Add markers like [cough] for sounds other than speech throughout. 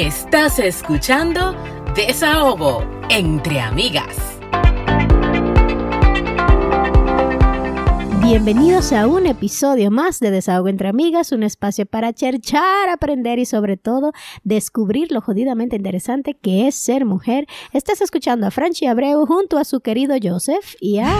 Estás escuchando Desahogo entre amigas. Bienvenidos a un episodio más de Desahogo entre Amigas, un espacio para cherchar, aprender y sobre todo descubrir lo jodidamente interesante que es ser mujer. Estás escuchando a Franchi Abreu junto a su querido Joseph y a...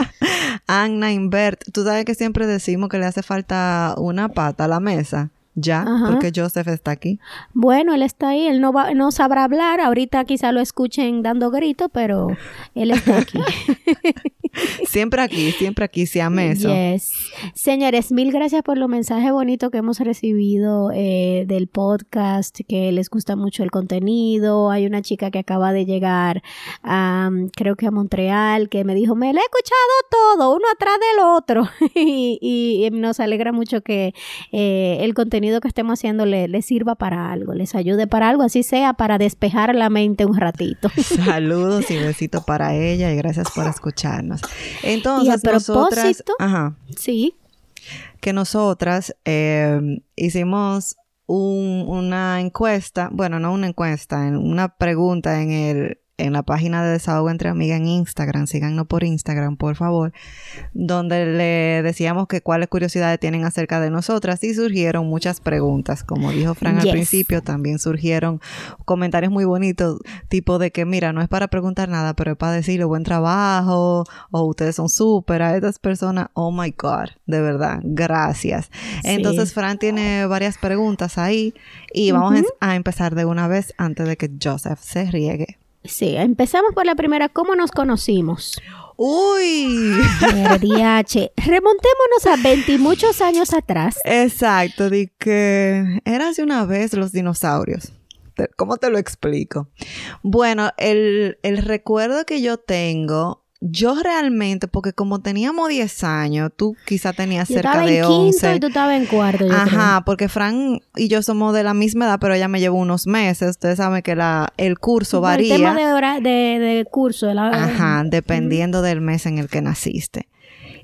[laughs] Anna Invert. Tú sabes que siempre decimos que le hace falta una pata a la mesa ya, porque Joseph está aquí. Bueno, él está ahí, él no, va, no sabrá hablar, ahorita quizá lo escuchen dando gritos, pero él está aquí. [laughs] siempre aquí, siempre aquí, se eso. Yes. Señores, mil gracias por los mensajes bonitos que hemos recibido eh, del podcast, que les gusta mucho el contenido. Hay una chica que acaba de llegar, a, creo que a Montreal, que me dijo, me lo he escuchado todo, uno atrás del otro. [laughs] y, nos alegra mucho que eh, el contenido que estemos haciendo le, sirva para algo, les ayude para algo, así sea para despejar la mente un ratito. [laughs] Saludos y [laughs] besitos para ella y gracias por escucharnos. Entonces, nosotras, ajá, sí. Que nosotras eh, hicimos una encuesta, bueno, no una encuesta, una pregunta en el en la página de Desahogo entre Amigas en Instagram, síganos por Instagram, por favor, donde le decíamos que cuáles curiosidades tienen acerca de nosotras y surgieron muchas preguntas. Como dijo Fran al principio, también surgieron comentarios muy bonitos, tipo de que, mira, no es para preguntar nada, pero es para decirle buen trabajo o ustedes son súper a estas personas. Oh my God, de verdad, gracias. Entonces, Fran tiene varias preguntas ahí y vamos a empezar de una vez antes de que Joseph se riegue. Sí, empezamos por la primera. ¿Cómo nos conocimos? Uy. RDH. Remontémonos a 20 muchos años atrás. Exacto, de que eran hace una vez los dinosaurios. ¿Cómo te lo explico? Bueno, el, el recuerdo que yo tengo yo realmente, porque como teníamos 10 años, tú quizá tenías cerca de 11. Estaba en quinto y tú estabas en cuarto. Ajá, porque Fran y yo somos de la misma edad, pero ella me llevó unos meses. Ustedes saben que la, el curso varía. El tema de, hora, de, curso. De la, Ajá, dependiendo del mes en el que naciste.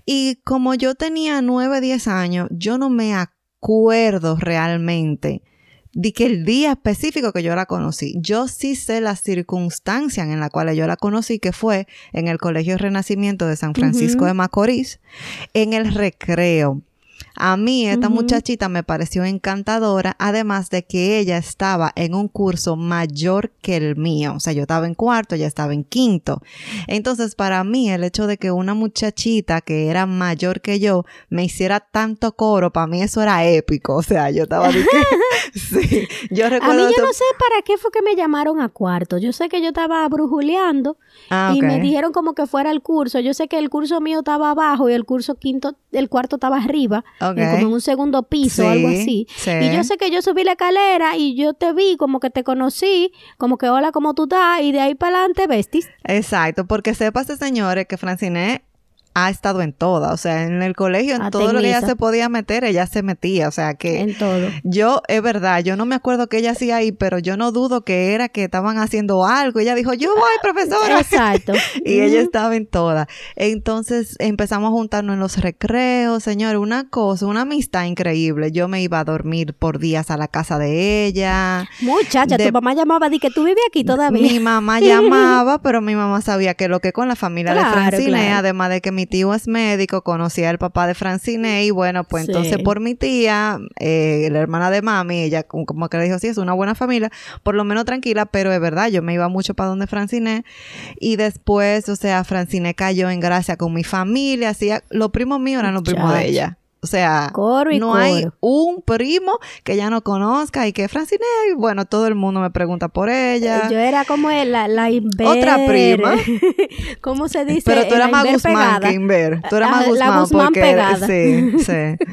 Y como yo tenía 9, 10 años, yo no me acuerdo realmente de que el día específico que yo la conocí, yo sí sé las circunstancias en las cuales yo la conocí, que fue en el Colegio Renacimiento de San Francisco de Macorís, en el recreo. A mí esta muchachita me pareció encantadora, además de que ella estaba en un curso mayor que el mío. O sea, yo estaba en cuarto, ella estaba en quinto. Entonces, para mí, el hecho de que una muchachita que era mayor que yo me hiciera tanto coro, para mí eso era épico. O sea, yo estaba [laughs] [laughs] sí, yo recuerdo. A mí yo no sé para qué fue que me llamaron a cuarto. Yo sé que yo estaba brujuleando ah, y me dijeron como que fuera el curso. Yo sé que el curso mío estaba abajo y el curso quinto, el cuarto estaba arriba, como en un segundo piso, o algo así. Y yo sé que yo subí la escalera y yo te vi, como que te conocí, como que hola, ¿cómo tú estás? Y de ahí para adelante vestis. Exacto, porque sepas, señores, que Francine ha estado en todas, o sea, en el colegio, en todo lo que ella se podía meter, ella se metía, o sea que... En todo. Yo, es verdad, yo no me acuerdo qué ella hacía ahí, pero yo no dudo que era que estaban haciendo algo. Ella dijo, yo voy, profesora. Exacto. [laughs] y ella estaba en todas. Entonces empezamos a juntarnos en los recreos, señor, una cosa, una amistad increíble. Yo me iba a dormir por días a la casa de ella. Muchacha, tu mamá llamaba, di que tú vivías aquí todavía. Mi mamá llamaba, [laughs] pero mi mamá sabía que lo que con la familia de Francine, además de que mi tío es médico, conocía al papá de Francine y bueno, pues entonces por mi tía, eh, la hermana de mami, ella como que le dijo, sí, es una buena familia, por lo menos tranquila, pero es verdad, yo me iba mucho para donde Francine. Y después, o sea, Francine cayó en gracia con mi familia, así, los primos míos eran los primos de ella. O sea, no hay un primo que ya no conozca y que Francine, bueno, todo el mundo me pregunta por ella. Yo era como la, la Otra prima. [laughs] ¿Cómo se dice? Pero tú eras más Guzmán que Inver. Tú eras más Guzmán, la Guzmán porque, pegada. Sí, [laughs] sí.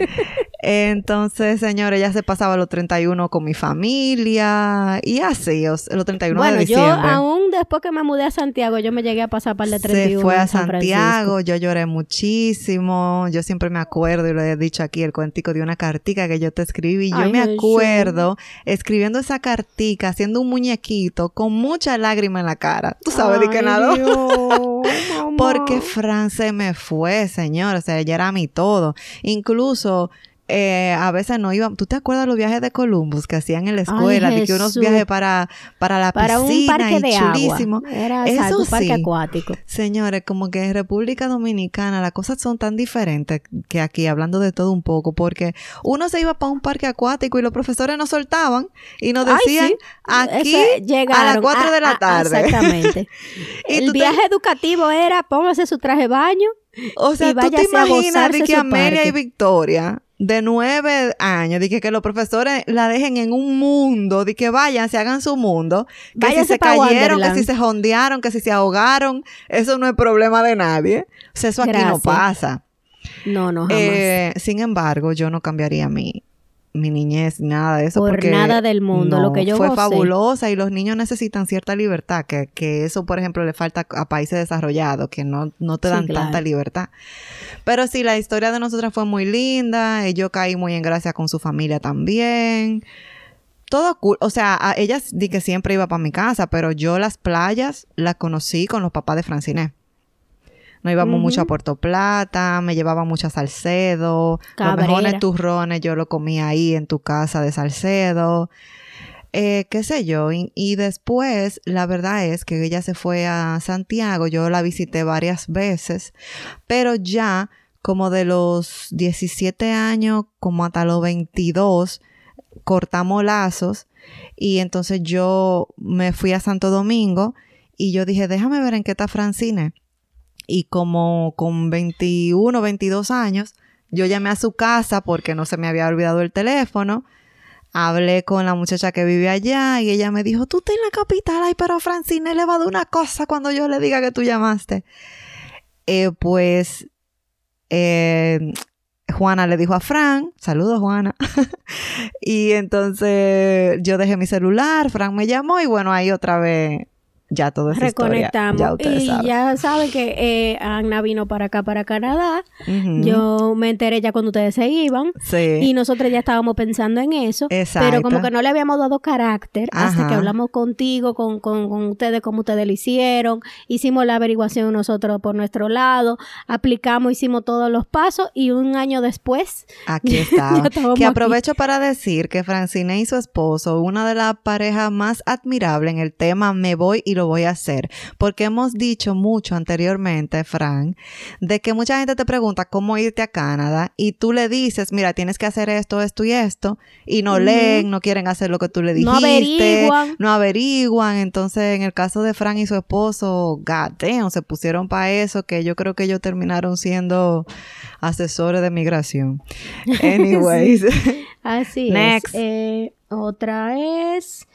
Entonces, señores, ella se pasaba los 31 con mi familia y así, los 31 de diciembre. Bueno, yo aún después que me mudé a Santiago, yo me llegué a pasar para el de 31 Se fue a Santiago, yo lloré muchísimo, yo siempre me acuerdo y lo he dicho aquí, el cuentico de una cartica que yo te escribí. Yo me acuerdo escribiendo esa cartica, haciendo un muñequito con mucha lágrima en la cara. Tú sabes de qué nada. [laughs] Porque Fran se me fue, señor. O sea, ella era mi todo. Incluso eh, a veces no iban. ¿Tú te acuerdas de los viajes de Columbus que hacían en la escuela? de que unos viajes para, para la para piscina un parque y de chulísimo. agua. Era Eso exacto, un parque sí. acuático. Señores, como que en República Dominicana las cosas son tan diferentes que aquí, hablando de todo un poco, porque uno se iba para un parque acuático y los profesores nos soltaban y nos Ay, decían sí. aquí Eso, a las llegaron 4 de la a- tarde. exactamente. [laughs] Y El te- viaje educativo era póngase su traje de baño. O sea, y tú te imaginas gozarse de que su Amelia y parque. Victoria, de nueve años, de que, que los profesores la dejen en un mundo, de que vayan, se hagan su mundo, que si se cayeron, que si se jondearon, que si se ahogaron, eso no es problema de nadie. O sea, eso aquí no pasa. No, no, jamás. Eh, sin embargo, yo no cambiaría mi, mi niñez, nada de eso. Por porque nada del mundo, lo que yo Fue gocé. fabulosa y los niños necesitan cierta libertad, que, que eso, por ejemplo, le falta a países desarrollados, que no, no te Sí, dan claro. tanta libertad. Pero sí, la historia de nosotras fue muy linda, y yo caí muy en gracia con su familia también. Todo cool. O sea, a ellas di que siempre iba para mi casa, pero yo las playas las conocí con los papás de Franciné. Nos íbamos mucho a Puerto Plata, me llevaban mucho a Salcedo. Los Cabrera. mejores turrones yo lo comía ahí en tu casa de Salcedo. Eh, qué sé yo. Y, y después, la verdad es que ella se fue a Santiago. Yo la visité varias veces. Pero ya, como de los 17 años, como hasta los 22, cortamos lazos. Y entonces yo me fui a Santo Domingo. Y yo dije, déjame ver en qué está Francine. Y como con 21, 22 años, yo llamé a su casa porque no se me había olvidado el teléfono. Hablé con la muchacha que vive allá y ella me dijo, tú estás en la capital, ay, pero Francine le va a dar una cosa cuando yo le diga que tú llamaste. Eh, pues eh, Juana le dijo a Fran, saludos Juana, [laughs] y entonces yo dejé mi celular, Fran me llamó y bueno, ahí otra vez ya todo es historia. Reconectamos. Ya ustedes y saben. ya saben que eh, Anna vino para acá, para Canadá. Yo me enteré ya cuando ustedes se iban. Sí. Y nosotros ya estábamos pensando en eso. Exacto. Pero como que no le habíamos dado carácter hasta Ajá. que hablamos contigo, con, con, con ustedes, como ustedes lo hicieron. Hicimos la averiguación nosotros por nuestro lado. Aplicamos, hicimos todos los pasos. Y un año después, Aquí [laughs] estábamos que aquí. aprovecho para decir que Francine y su esposo, una de las parejas más admirables en el tema me voy y lo voy a hacer. Porque hemos dicho mucho anteriormente, Fran, de que mucha gente te pregunta cómo irte a Canadá y tú le dices, mira, tienes que hacer esto, esto y esto, y no leen, no quieren hacer lo que tú le dijiste, No averiguan. no averiguan. Entonces, en el caso de Fran y su esposo, god damn, se pusieron para eso, que yo creo que ellos terminaron siendo asesores de migración. [laughs] Anyways. así Next. es. Eh, otra es,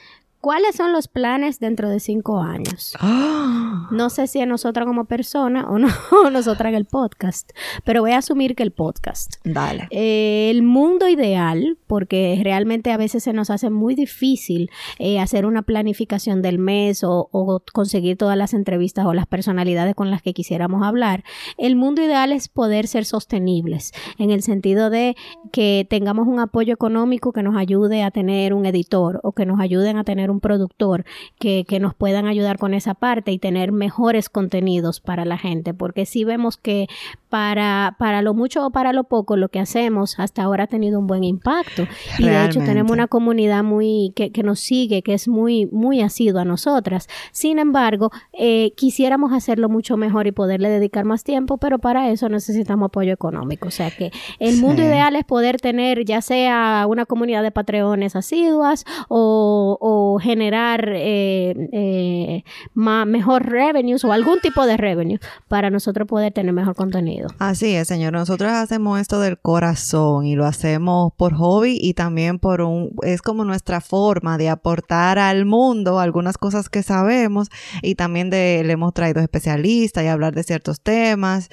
¿cuáles son los planes dentro de cinco años? Ah, No sé si a nosotras como persona o no, [laughs] o nosotras en el podcast, pero voy a asumir que el podcast. Dale. Eh, el mundo ideal, porque realmente a veces se nos hace muy difícil eh, hacer una planificación del mes o, o conseguir todas las entrevistas o las personalidades con las que quisiéramos hablar. El mundo ideal es poder ser sostenibles, en el sentido de que tengamos un apoyo económico que nos ayude a tener un editor o que nos ayuden a tener un productor que, que nos puedan ayudar con esa parte y tener mejores contenidos para la gente, porque si vemos que para, para lo mucho o para lo poco lo que hacemos hasta ahora ha tenido un buen impacto y de hecho tenemos una comunidad muy que, que nos sigue, que es muy, muy asidua a nosotras. Sin embargo, eh, quisiéramos hacerlo mucho mejor y poderle dedicar más tiempo, pero para eso necesitamos apoyo económico. O sea que el mundo Sí. ideal es poder tener ya sea una comunidad de patreones asiduas o, o generar eh, eh, ma- mejor revenues o algún tipo de revenue para nosotros poder tener mejor contenido. Así es, señor. Nosotros hacemos esto del corazón y lo hacemos por hobby y también por un, es como nuestra forma de aportar al mundo algunas cosas que sabemos y también de, le hemos traído especialistas y hablar de ciertos temas,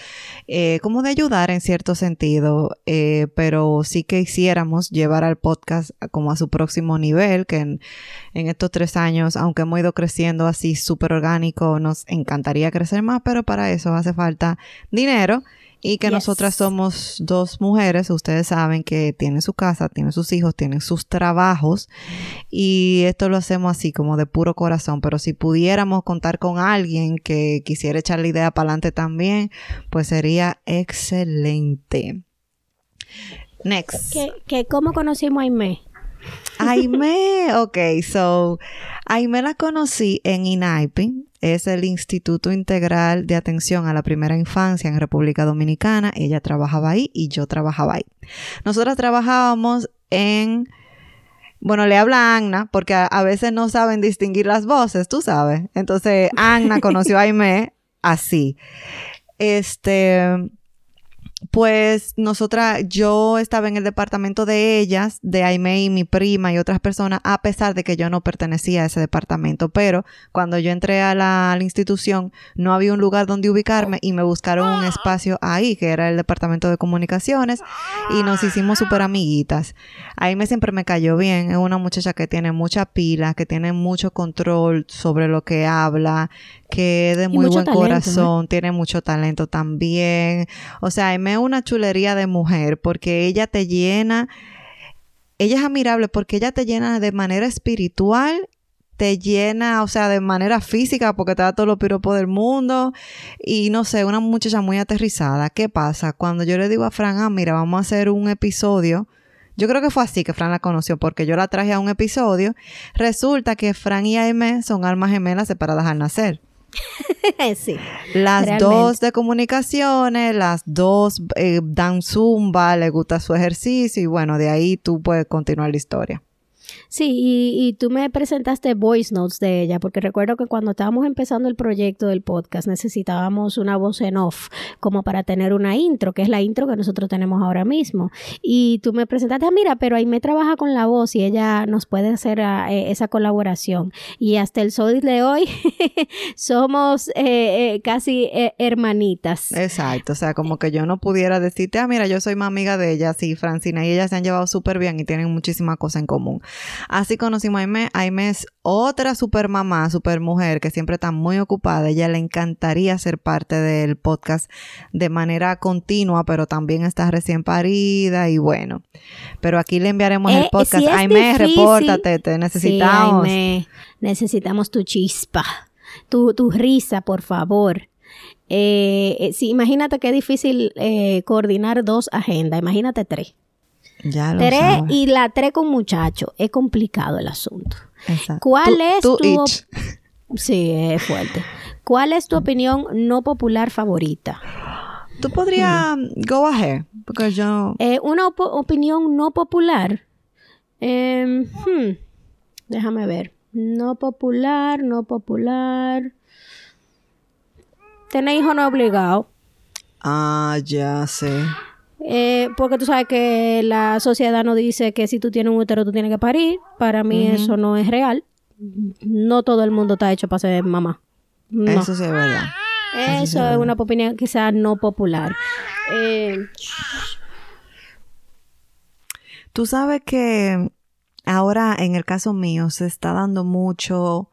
eh, como de ayudar en cierto sentido, pero sí que quisiéramos llevar al podcast como a su próximo nivel, que en, en estos tres años, aunque hemos ido creciendo así súper orgánico, nos encantaría crecer más, pero para eso hace falta dinero. Y que Yes. nosotras somos dos mujeres, ustedes saben que tienen su casa, tienen sus hijos, tienen sus trabajos y esto lo hacemos así como de puro corazón, pero si pudiéramos contar con alguien que quisiera echar la idea para adelante también, pues sería excelente. Next. ¿Qué, cómo conocimos a Aime? Aime, ok, so Aime la conocí en INAIPI, es el Instituto Integral de Atención a la Primera Infancia en República Dominicana. Ella trabajaba ahí y yo trabajaba ahí. Nosotras trabajábamos en bueno, le habla a Anna porque a, veces no saben distinguir las voces, tú sabes. Entonces, Anna conoció a Aime así. Este, pues nosotras, yo estaba en el departamento de ellas, de Aime y mi prima y otras personas, a pesar de que yo no pertenecía a ese departamento. Pero cuando yo entré a la, institución, no había un lugar donde ubicarme y me buscaron un espacio ahí, que era el departamento de comunicaciones, y nos hicimos súper amiguitas. Aime siempre me cayó bien, es una muchacha que tiene mucha pila, que tiene mucho control sobre lo que habla, que es de muy buen corazón, tiene mucho talento también. O sea, Aime es una chulería de mujer porque ella te llena, ella es admirable porque ella te llena de manera espiritual te llena, o sea, de manera física, porque te da todos los piropos del mundo. Y no sé, una muchacha muy aterrizada. ¿Qué pasa? Cuando yo le digo a Fran, ah, mira, vamos a hacer un episodio. Yo creo que fue así que Fran la conoció, porque yo la traje a un episodio. Resulta que Fran y Aime son almas gemelas separadas al nacer. [laughs] sí. Las dos de comunicaciones, las dos eh, dan zumba, le gusta su ejercicio y bueno, de ahí tú puedes continuar la historia. Sí, y, tú me presentaste voice notes de ella, porque recuerdo que cuando estábamos empezando el proyecto del podcast necesitábamos una voz en off como para tener una intro, que es la intro que nosotros tenemos ahora mismo. Y tú me presentaste, ah, mira, pero ahí me trabaja con la voz y ella nos puede hacer ah, eh, esa colaboración. Y hasta el sol de hoy [laughs] somos eh, eh, casi hermanitas. Exacto, o sea, como que yo no pudiera decirte, ah, mira, yo soy más amiga de ella, sí, Francina, y ellas se han llevado súper bien y tienen muchísimas cosas en común. Así conocimos a Aime. Aime es otra super mamá, super mujer que siempre está muy ocupada. Ella le encantaría ser parte del podcast de manera continua, pero también está recién parida y bueno. Pero aquí le enviaremos el eh, podcast. Aime, repórtate, te necesitamos. Aime, necesitamos tu chispa, tu, tu risa, por favor. Eh, eh sí, imagínate qué difícil eh, coordinar dos agendas, imagínate tres. Ya lo tres y la tres con muchacho. Es complicado el asunto. ¿Cuál es tu Sí, es fuerte. ¿Cuál es tu opinión no popular favorita? Tú podrías hmm. go ahead, porque yo eh, una opinión no popular. Em, hmm, déjame ver. No popular, no popular. Tener hijo no obligado. Ah, ya sé. Eh, porque tú sabes que la sociedad no dice que si tú tienes un útero tú tienes que parir. Para mí eso no es real. No todo el mundo está hecho para ser mamá. Eso sí es verdad. Eso, es una opinión quizás no popular. Eh, tú sabes que ahora en el caso mío se está dando mucho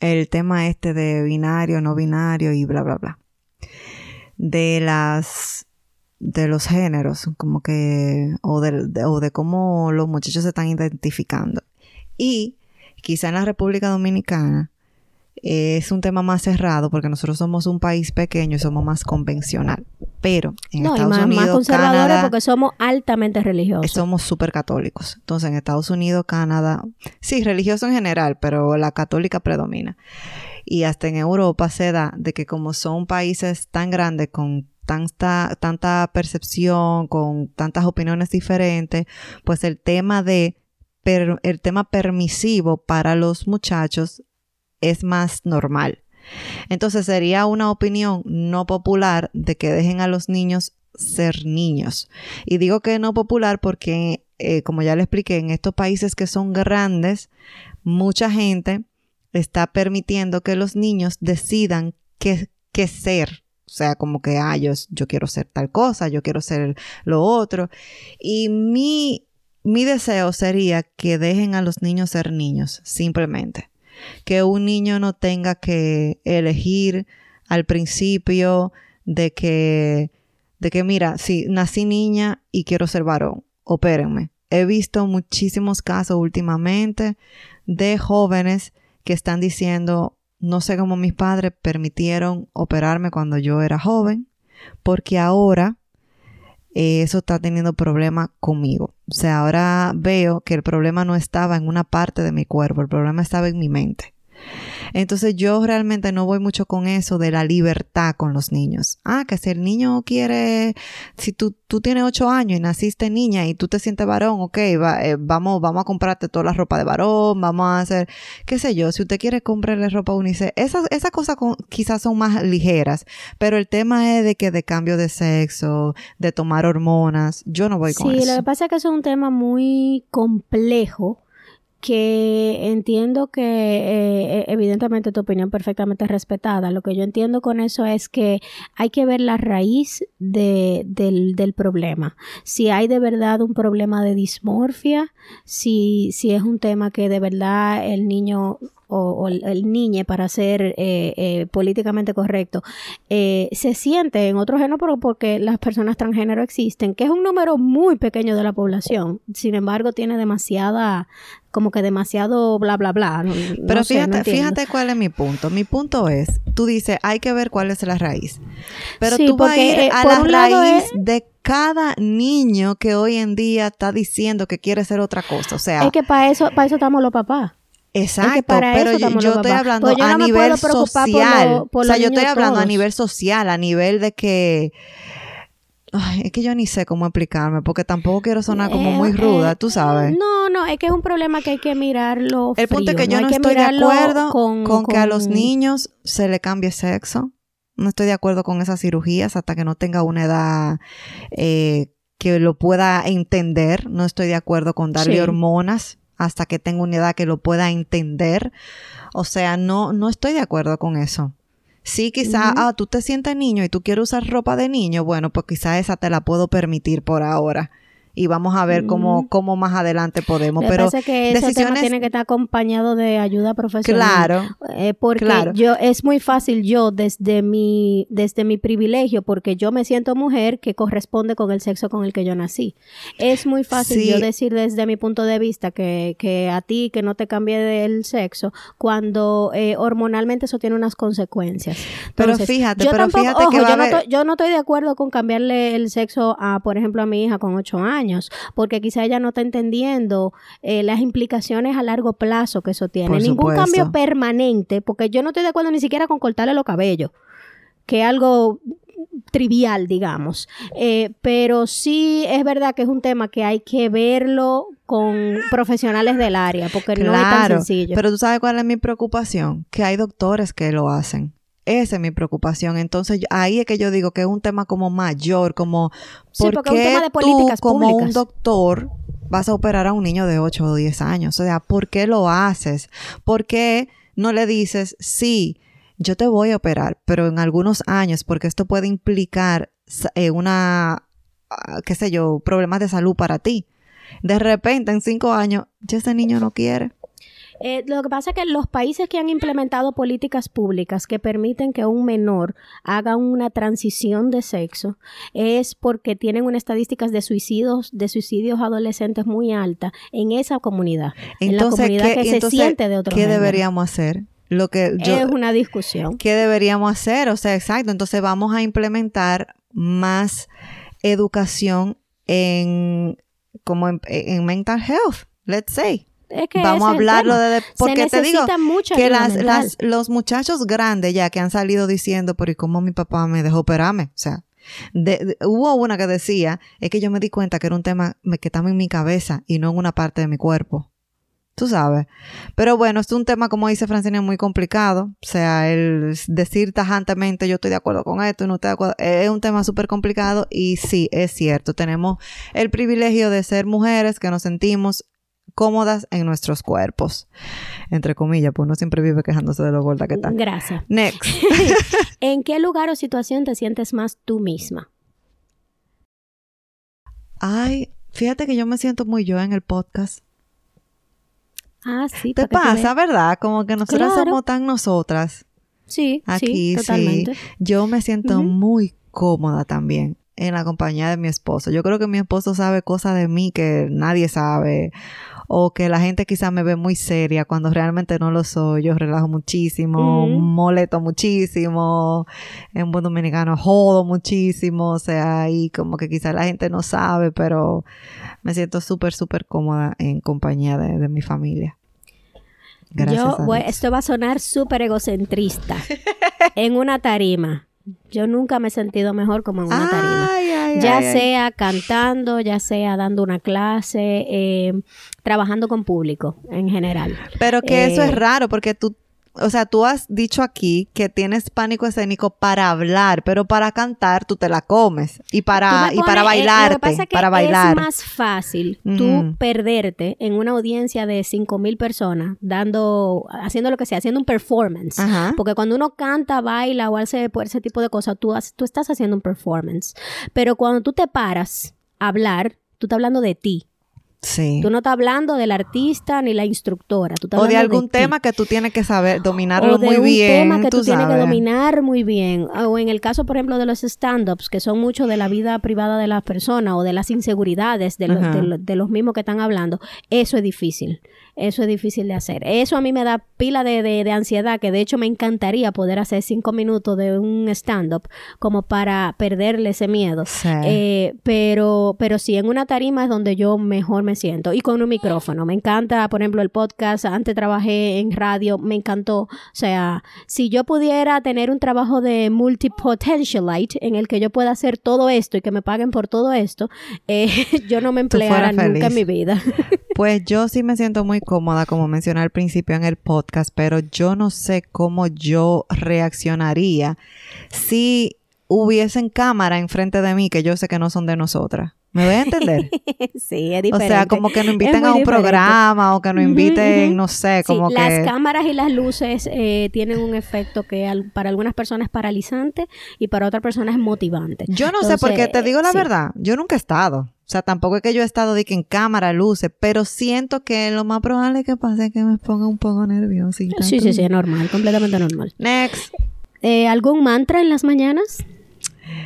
el tema este de binario, no binario y bla, bla, bla. De las de los géneros, como que, o de, o de cómo los muchachos se están identificando. Y quizá en la República Dominicana es un tema más cerrado porque nosotros somos un país pequeño y somos más convencional. Pero en no, Estados más, Unidos, más conservadores porque somos altamente religiosos. Somos súper católicos. Entonces, en Estados Unidos, Canadá, sí, religioso en general, pero la católica predomina. Y hasta en Europa se da de que como son países tan grandes con tanta, tanta percepción, con tantas opiniones diferentes, pues el tema de el tema permisivo para los muchachos es más normal. Entonces sería una opinión no popular de que dejen a los niños ser niños. Y digo que no popular porque, eh, como ya le expliqué, en estos países que son grandes, mucha gente está permitiendo que los niños decidan qué, qué ser. O sea, como que, ah, yo, quiero ser tal cosa, yo quiero ser lo otro. Y mi, mi deseo sería que dejen a los niños ser niños, simplemente. Que un niño no tenga que elegir al principio de que, de que, mira, si nací niña y quiero ser varón, opérenme. He visto muchísimos casos últimamente de jóvenes que están diciendo, no sé cómo mis padres permitieron operarme cuando yo era joven, porque ahora eh, eso está teniendo problema conmigo. O sea, ahora veo que el problema no estaba en una parte de mi cuerpo, el problema estaba en mi mente. Entonces yo realmente no voy mucho con eso de la libertad con los niños. Ah, que si el niño quiere, si tú, tú tienes ocho años y naciste niña y tú te sientes varón, ok, eh, vamos, vamos a comprarte toda la ropa de varón, vamos a hacer, qué sé yo, si usted quiere comprarle ropa unisex, esas, esas cosas quizás son más ligeras, pero el tema es de que de cambio de sexo, de tomar hormonas, yo no voy con eso. Sí, lo que pasa es que es un tema muy complejo que entiendo que eh, evidentemente tu opinión perfectamente respetada. Lo que yo entiendo con eso es que hay que ver la raíz de, del, del, problema. Si hay de verdad un problema de dismorfia, si, si es un tema que de verdad el niño o, el, niñe, para ser eh, eh, políticamente correcto, eh, se siente en otro género porque las personas transgénero existen, que es un número muy pequeño de la población. Sin embargo, tiene demasiada, como que demasiado bla, bla, bla. Pero fíjate, fíjate cuál es mi punto. Mi punto es, tú dices, hay que ver cuál es la raíz. Pero tú vas a ir a la raíz de cada niño que hoy en día está diciendo que quiere ser otra cosa. O sea, es que para eso, para eso estamos los papás. Exacto, pero yo, estoy hablando pues a nivel social. o sea, yo estoy hablando a nivel social, a nivel de que... Ay, es que yo ni sé cómo explicarme, porque tampoco quiero sonar como muy eh, ruda, tú sabes. No, no, es que es un problema que hay que mirarlo. El punto es que yo no, estoy de acuerdo con, que a los niños se le cambie sexo. No estoy de acuerdo con esas cirugías hasta que no tenga una edad eh, que lo pueda entender. No estoy de acuerdo con darle hormonas hasta que tenga una edad que lo pueda entender. O sea, no, no estoy de acuerdo con eso. Sí, quizá, ah, tú te sientes niño y tú quieres usar ropa de niño, bueno, pues quizá esa te la puedo permitir por ahora y vamos a ver cómo, cómo más adelante podemos. Pero que ese tema tiene que estar acompañado de ayuda profesional. Claro. Eh, porque yo es muy fácil yo desde mi desde mi privilegio porque yo me siento mujer que corresponde con el sexo con el que yo nací. Es muy fácil yo decir desde mi punto de vista que, que a ti que no te cambie del sexo cuando eh, hormonalmente eso tiene unas consecuencias. pero fíjate, yo pero fíjate que yo, no yo no estoy de acuerdo con cambiarle el sexo a, por ejemplo, a mi hija con ocho años porque quizá ella no está entendiendo eh, las implicaciones a largo plazo que eso tiene. Ningún cambio permanente, porque yo no estoy de acuerdo ni siquiera con cortarle los cabellos, que es algo trivial, digamos. Eh, pero sí es verdad que es un tema que hay que verlo con profesionales del área, porque no es tan sencillo. Pero tú sabes cuál es mi preocupación, que hay doctores que lo hacen. Esa es mi preocupación. Entonces, ahí es que yo digo que es un tema como mayor, como ¿por qué tú, como un doctor, vas a operar a un niño de 8 o 10 años? O sea, ¿por qué lo haces? ¿Por qué no le dices, sí, yo te voy a operar, pero en algunos años, porque esto puede implicar eh, una, ah, qué sé yo, problemas de salud para ti? De repente, en cinco años, ya ese niño no quiere. Eh, lo que pasa es que los países que han implementado políticas públicas que permiten que un menor haga una transición de sexo es porque tienen unas estadísticas de suicidios, de suicidios adolescentes muy alta en esa comunidad. en la comunidad que se siente de otro ¿Qué deberíamos hacer? Lo que es una discusión. ¿Qué deberíamos hacer? O sea, exacto. Entonces vamos a implementar más educación en como en, en mental health, let's say. Vamos a hablarlo de, porque te digo que las, los muchachos grandes ya que han salido diciendo, pero ¿y cómo mi papá me dejó operarme? O sea, hubo una que decía, es que yo me di cuenta que era un tema que estaba en mi cabeza y no en una parte de mi cuerpo. Tú sabes. Pero bueno, es un tema, como dice Francina, muy complicado. O sea, el decir tajantemente yo estoy de acuerdo con esto y no estoy de acuerdo, es un tema súper complicado y sí, es cierto. Tenemos el privilegio de ser mujeres que nos sentimos cómodas en nuestros cuerpos. Entre comillas, pues uno siempre vive quejándose de lo gorda que está. Gracias. Next. [laughs] [laughs] ¿En qué lugar o situación te sientes más tú misma? Ay, fíjate que yo me siento muy yo en el podcast. Ah, sí. Te pasa, ¿verdad? Como que nosotras somos tan nosotras. Sí, Aquí, sí, totalmente. Yo me siento muy cómoda también en la compañía de mi esposo. Yo creo que mi esposo sabe cosas de mí que nadie sabe o que la gente quizá me ve muy seria cuando realmente no lo soy. Yo relajo muchísimo, moleto muchísimo, en buen dominicano jodo muchísimo, o sea, y como que quizá la gente no sabe, pero me siento súper, súper cómoda en compañía de, mi familia. Gracias. Yo, esto va a sonar súper egocentrista. [laughs] en una tarima. Yo nunca me he sentido mejor como en una tarima ya sea cantando, ya sea dando una clase, eh, trabajando con público en general. Pero que eso es eh, raro porque tú o sea, tú has dicho aquí que tienes pánico escénico para hablar, pero para cantar tú te la comes y para y para bailarte, eh, para bailar. Es más fácil tú perderte en una audiencia de cinco mil personas dando haciendo lo que sea, haciendo un performance, porque cuando uno canta, baila o hace ese tipo de cosas, tú tú estás haciendo un performance. Pero cuando tú te paras a hablar, tú estás hablando de ti. Tú no estás hablando del artista ni la instructora. o de algún tema que tú tienes que saber dominarlo muy bien. tema que tú, tienes que dominar muy bien. O en el caso, por ejemplo, de los stand-ups, que son mucho de la vida privada de las personas o de las inseguridades de, de los mismos que están hablando, eso es difícil. Eso es difícil de hacer. Eso a mí me da pila de, de, ansiedad, que de hecho me encantaría poder hacer cinco minutos de un stand-up como para perderle ese miedo. Eh, pero, pero sí, en una tarima es donde yo mejor me siento. Y con un micrófono. Me encanta, por ejemplo, el podcast. Antes trabajé en radio, me encantó. O sea, si yo pudiera tener un trabajo de multipotentialite en el que yo pueda hacer todo esto y que me paguen por todo esto, eh, [laughs] yo no me empleara nunca en mi vida. pues yo sí me siento muy cómoda, como mencioné al principio en el podcast, pero yo no sé cómo yo reaccionaría si hubiesen cámara enfrente de mí que yo sé que no son de nosotras. ¿Me voy a entender? [laughs] sí, es diferente. O sea, como que nos inviten a un programa o que nos inviten, no sé, como sí, que... Las cámaras y las luces eh, tienen un efecto que para algunas personas es paralizante y para otras personas es motivante. Yo no sé, porque te digo la verdad, yo nunca he estado. O sea, tampoco es que yo he estado de que en cámara, luces, pero siento que lo más probable que pase es que me ponga un poco nervioso. Sí, sí, sí, es normal, completamente normal. Next. Eh, ¿Algún mantra en las mañanas?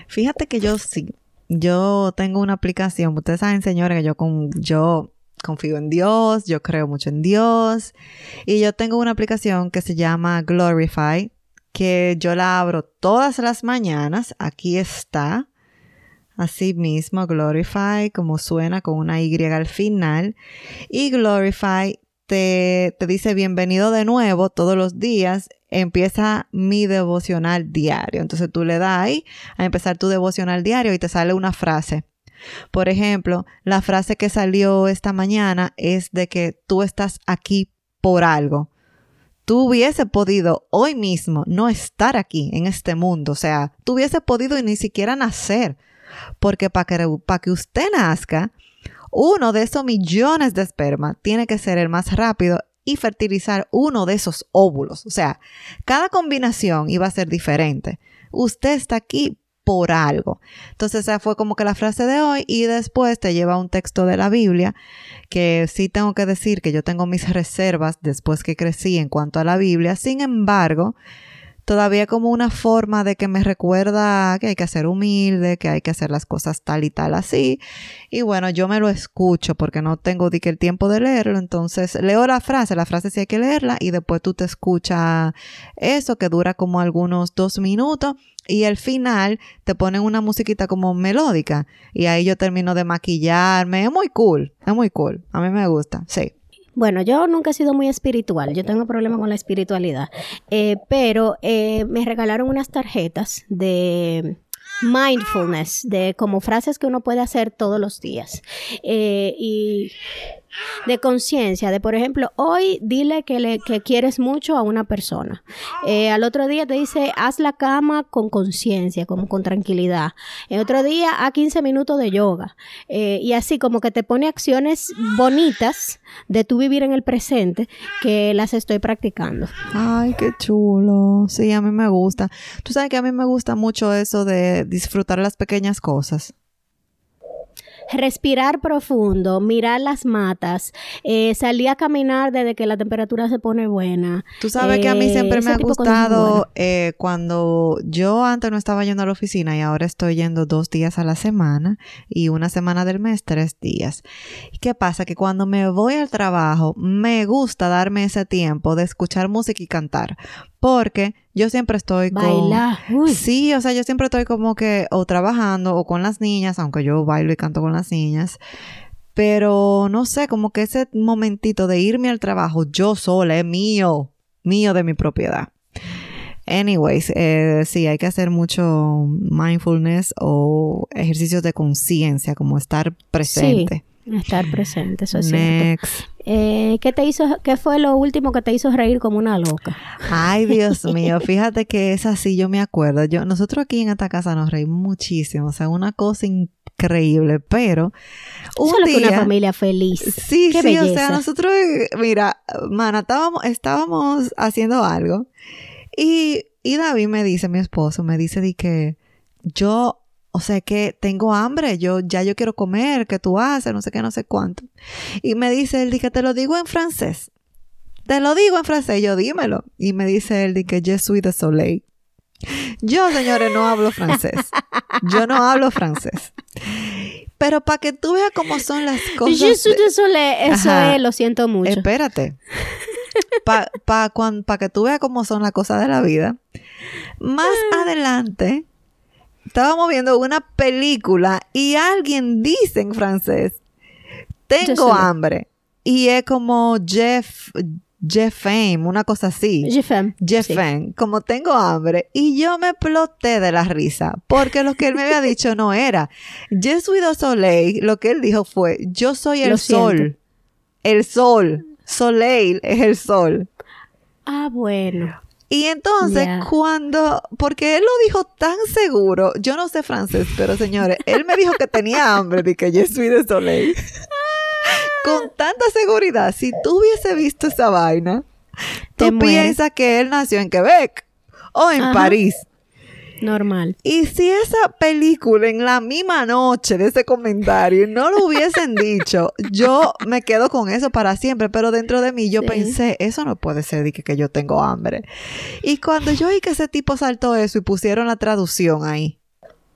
Fíjate que yo sí. Yo tengo una aplicación. Ustedes saben, señores, que yo, con, yo confío en Dios, yo creo mucho en Dios. Y yo tengo una aplicación que se llama Glorify, que yo la abro todas las mañanas. Aquí está. Así mismo, Glorify, como suena con una Y al final. Y Glorify te, te dice bienvenido de nuevo todos los días. Empieza mi devocional diario. Entonces tú le das ahí a empezar tu devocional diario y te sale una frase. Por ejemplo, la frase que salió esta mañana es de que tú estás aquí por algo tú hubiese podido hoy mismo no estar aquí en este mundo. O sea, tú hubiese podido ni siquiera nacer. Porque para que, que usted nazca, uno de esos millones de esperma tiene que ser el más rápido y fertilizar uno de esos óvulos. O sea, cada combinación iba a ser diferente. Usted está aquí por algo. Entonces esa fue como que la frase de hoy y después te lleva un texto de la Biblia que sí tengo que decir que yo tengo mis reservas después que crecí en cuanto a la Biblia. Sin embargo, todavía como una forma de que me recuerda que hay que ser humilde, que hay que hacer las cosas tal y tal así. Y bueno, yo me lo escucho porque no tengo el tiempo de leerlo, entonces leo la frase, la frase sí hay que leerla y después tú te escuchas eso que dura como algunos dos minutos y al final te ponen una musiquita como melódica y ahí yo termino de maquillarme. Es muy cool, es muy cool. A mí me gusta, sí. Bueno, yo nunca he sido muy espiritual, yo tengo problemas con la espiritualidad, eh, pero eh, me regalaron unas tarjetas de mindfulness, de como frases que uno puede hacer todos los días. Eh, y de conciencia, de por ejemplo, hoy dile que, le, que quieres mucho a una persona. Eh, al otro día te dice, haz la cama con conciencia, como con tranquilidad. El otro día, a 15 minutos de yoga. Eh, y así como que te pone acciones bonitas de tu vivir en el presente que las estoy practicando. Ay, qué chulo. Sí, a mí me gusta. Tú sabes que a mí me gusta mucho eso de disfrutar las pequeñas cosas. Respirar profundo, mirar las matas, eh, salir a caminar desde que la temperatura se pone buena. Tú sabes que a mí Eh, siempre me ha gustado eh, cuando yo antes no estaba yendo a la oficina y ahora estoy yendo dos días a la semana y una semana del mes tres días. ¿Y ¿Qué pasa? Que cuando me voy al trabajo me gusta darme ese tiempo de escuchar música y cantar porque yo siempre estoy con... Bailar. Uy. Sí, o sea, yo siempre estoy como que o trabajando o con las niñas, aunque yo bailo y canto con las niñas. Pero no sé, como que ese momentito de irme al trabajo yo sola es mío, mío de mi propiedad. Anyways, eh, sí, hay que hacer mucho mindfulness o ejercicios de conciencia, como estar presente. Estar presente, eso es cierto. Eh, ¿qué, te hizo, ¿Qué fue lo último que te hizo reír como una loca? Ay, Dios [laughs] mío, fíjate que es así, yo me acuerdo. Yo, nosotros aquí en esta casa nos reímos muchísimo, o sea, una cosa increíble, pero un Eso es lo que una familia feliz. Sí, Qué sí, o sea, nosotros, mira, mana, estábamos, estábamos haciendo algo y, y David me dice, mi esposo, me dice de que yo, o sea, que tengo hambre, yo ya yo quiero comer, que tú haces, no sé qué, no sé cuánto. Y me dice él, que te lo digo en francés. Te lo digo en francés, yo dímelo. Y me dice él, que je suis de soleil. Yo, señores, no hablo francés. Yo no hablo francés. Pero para que tú veas cómo son las cosas. Je suis de- désolé, eso Ajá. es, lo siento mucho. Espérate. Para pa, pa que tú veas cómo son las cosas de la vida. Más Ah. adelante, estábamos viendo una película y alguien dice en francés, tengo hambre. Y es como Jeff, Jeff Fame, una cosa así. Jeff Sí. Fame, como tengo hambre. Y yo me exploté de la risa, porque lo que él me había dicho no era. Je suis du soleil, lo que él dijo fue, yo soy el Lo siento. sol. El sol. Soleil es el sol. Ah, bueno. Y entonces cuando, porque él lo dijo tan seguro, yo no sé francés, pero señores, él me dijo que tenía hambre, de que yo soy de soleil. [laughs] Con tanta seguridad, si tú hubiese visto esa vaina, Te tú mueres. piensas que él nació en Quebec o en Ajá. París. Normal. Y si esa película en la misma noche de ese comentario no lo hubiesen [laughs] dicho, yo me quedo con eso para siempre. Pero dentro de mí yo Sí. pensé, eso no puede ser de que, que yo tengo hambre. Y cuando yo vi que ese tipo saltó eso y pusieron la traducción ahí,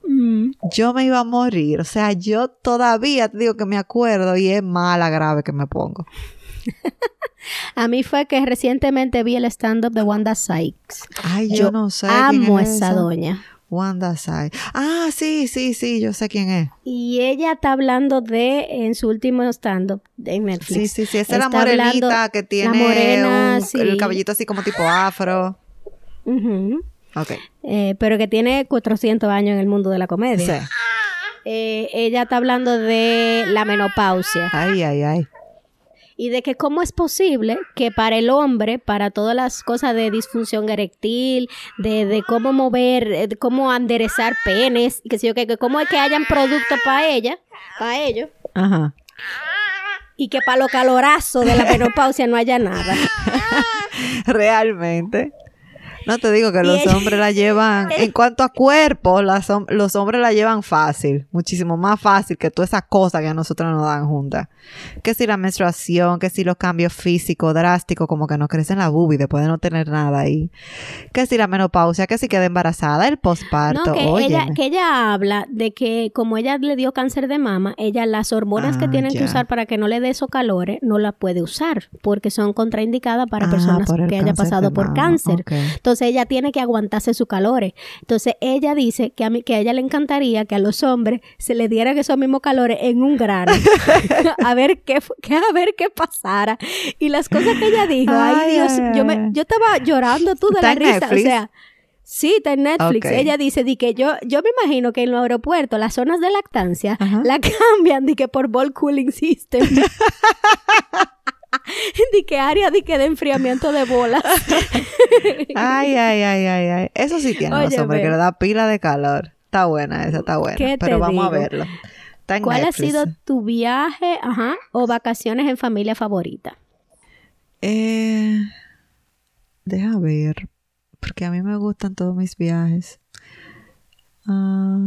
Mm. yo me iba a morir. O sea, yo todavía te digo que me acuerdo y es mala grave que me pongo. [laughs] A mí fue que recientemente vi el stand-up de Wanda Sykes. Ay, yo, Yo no sé. amo es esa doña. Wanda Sai. Ah, sí, sí, sí, yo sé quién es. Y ella está hablando de, en su último stand-up en Netflix. Sí, sí, sí. Esa es la morenita que tiene morena, un- sí. el cabellito así como tipo afro. Ujú. Ok. Eh, pero que tiene 400 años en el mundo de la Sí. comedia. Eh, ella está hablando de la menopausia Ay, ay, ay. Y de que cómo es posible que para el hombre, para todas las cosas de disfunción eréctil, de, de cómo mover, eh, de cómo enderezar penes, y que sé yo, que, que cómo es que hayan productos para ella, para ellos, Ajá. y que para los calorazos de la [laughs] menopausia no haya nada. [laughs] Realmente. No te digo que los hombres la llevan, en cuanto a cuerpo, las los hombres la llevan fácil, muchísimo más fácil que todas esas cosas que a nosotros nos dan juntas. Que si la menstruación, que si los cambios físicos drásticos, como que nos crecen la boobie después de no tener nada ahí. Que si la menopausia, que si queda embarazada, el posparto, No, que oye. ella, que ella habla de que como ella le dio cáncer de mama, ella las hormonas que Ah, tienen que usar para que no le dé esos calores, no las puede usar, porque son contraindicadas para Ah, personas que haya pasado por cáncer. Entonces ella tiene que aguantarse sus calores. Entonces ella dice que a mí, que a ella le encantaría que a los hombres se le dieran esos mismos calores en un grano. [laughs] [laughs] a ver qué, que a ver qué pasara. Y las cosas que ella dijo, ay, Dios, yo me, yo estaba llorando [laughs] tú de ¿Está la risa. Netflix? O sea, Sí, está en Netflix. Ella dice di que yo, yo me imagino que en los aeropuertos las zonas de lactancia Ajá. la cambian de que por ball cooling system. [laughs] de que área de que de enfriamiento de bolas. [laughs] Ay, ay, ay, ay, ay. Eso sí tiene los Óyeme. hombres, que le da pila de calor. Está buena esa, está buena. ¿Qué Pero te vamos a verlo. Está en ¿Cuál Netflix. ha sido tu viaje, ajá, o vacaciones en familia favorita? Eh, deja ver. Porque a mí me gustan todos mis viajes. Ah,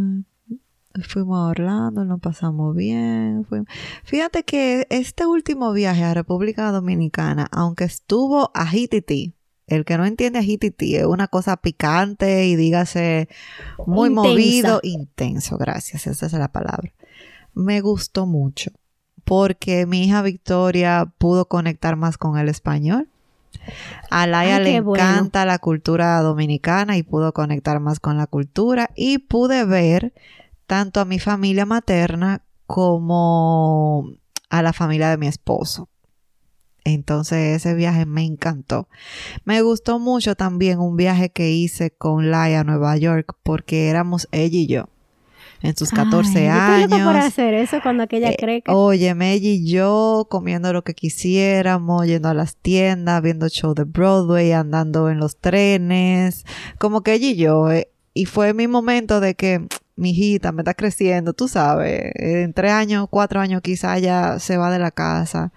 fuimos a Orlando, nos pasamos bien. Fíjate que este último viaje a República Dominicana, aunque estuvo a Hititi, el que no entiende a Hititi es una cosa picante y dígase muy movido, intenso, gracias, esa es la palabra. Me gustó mucho porque mi hija Victoria pudo conectar más con el español. A Laia le encanta la cultura dominicana y pudo conectar más con la cultura y pude ver tanto a mi familia materna como a la familia de mi esposo. Entonces ese viaje me encantó. Me gustó mucho también un viaje que hice con Laia a Nueva York porque éramos ella y yo en sus 14 años. por hacer eso cuando aquella eh, cree que... Oye, ella y yo comiendo lo que quisiéramos, yendo a las tiendas, viendo show de Broadway, andando en los trenes, como que ella y yo. Eh, y fue mi momento de que mi hijita me está creciendo, tú sabes, en tres años, cuatro años quizá ya se va de la casa.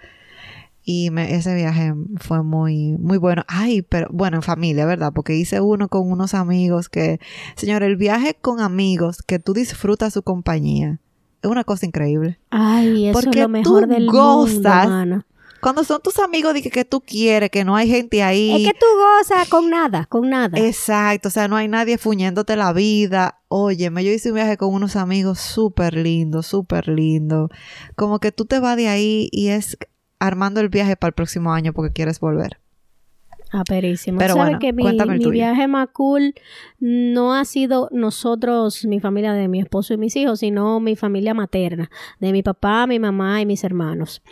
Y ese viaje fue muy, muy bueno. Ay, pero bueno, en familia, ¿verdad? Porque hice uno con unos amigos que, señor, el viaje con amigos que tú disfrutas su compañía es una cosa increíble. Ay, eso es lo mejor del mundo, Cuando son tus amigos, dije que tú quieres, que no hay gente ahí. Es que tú gozas con nada, con nada. Exacto, o sea, no hay nadie fuñéndote la vida. Óyeme, yo hice un viaje con unos amigos súper lindo, súper lindo. Como que tú te vas de ahí y es armando el viaje para el próximo año porque quieres volver. Ah, perísimo. Pero bueno, que mi, mi viaje más cool no ha sido nosotros, mi familia de mi esposo y mis hijos, sino mi familia materna, de mi papá, mi mamá y mis hermanos.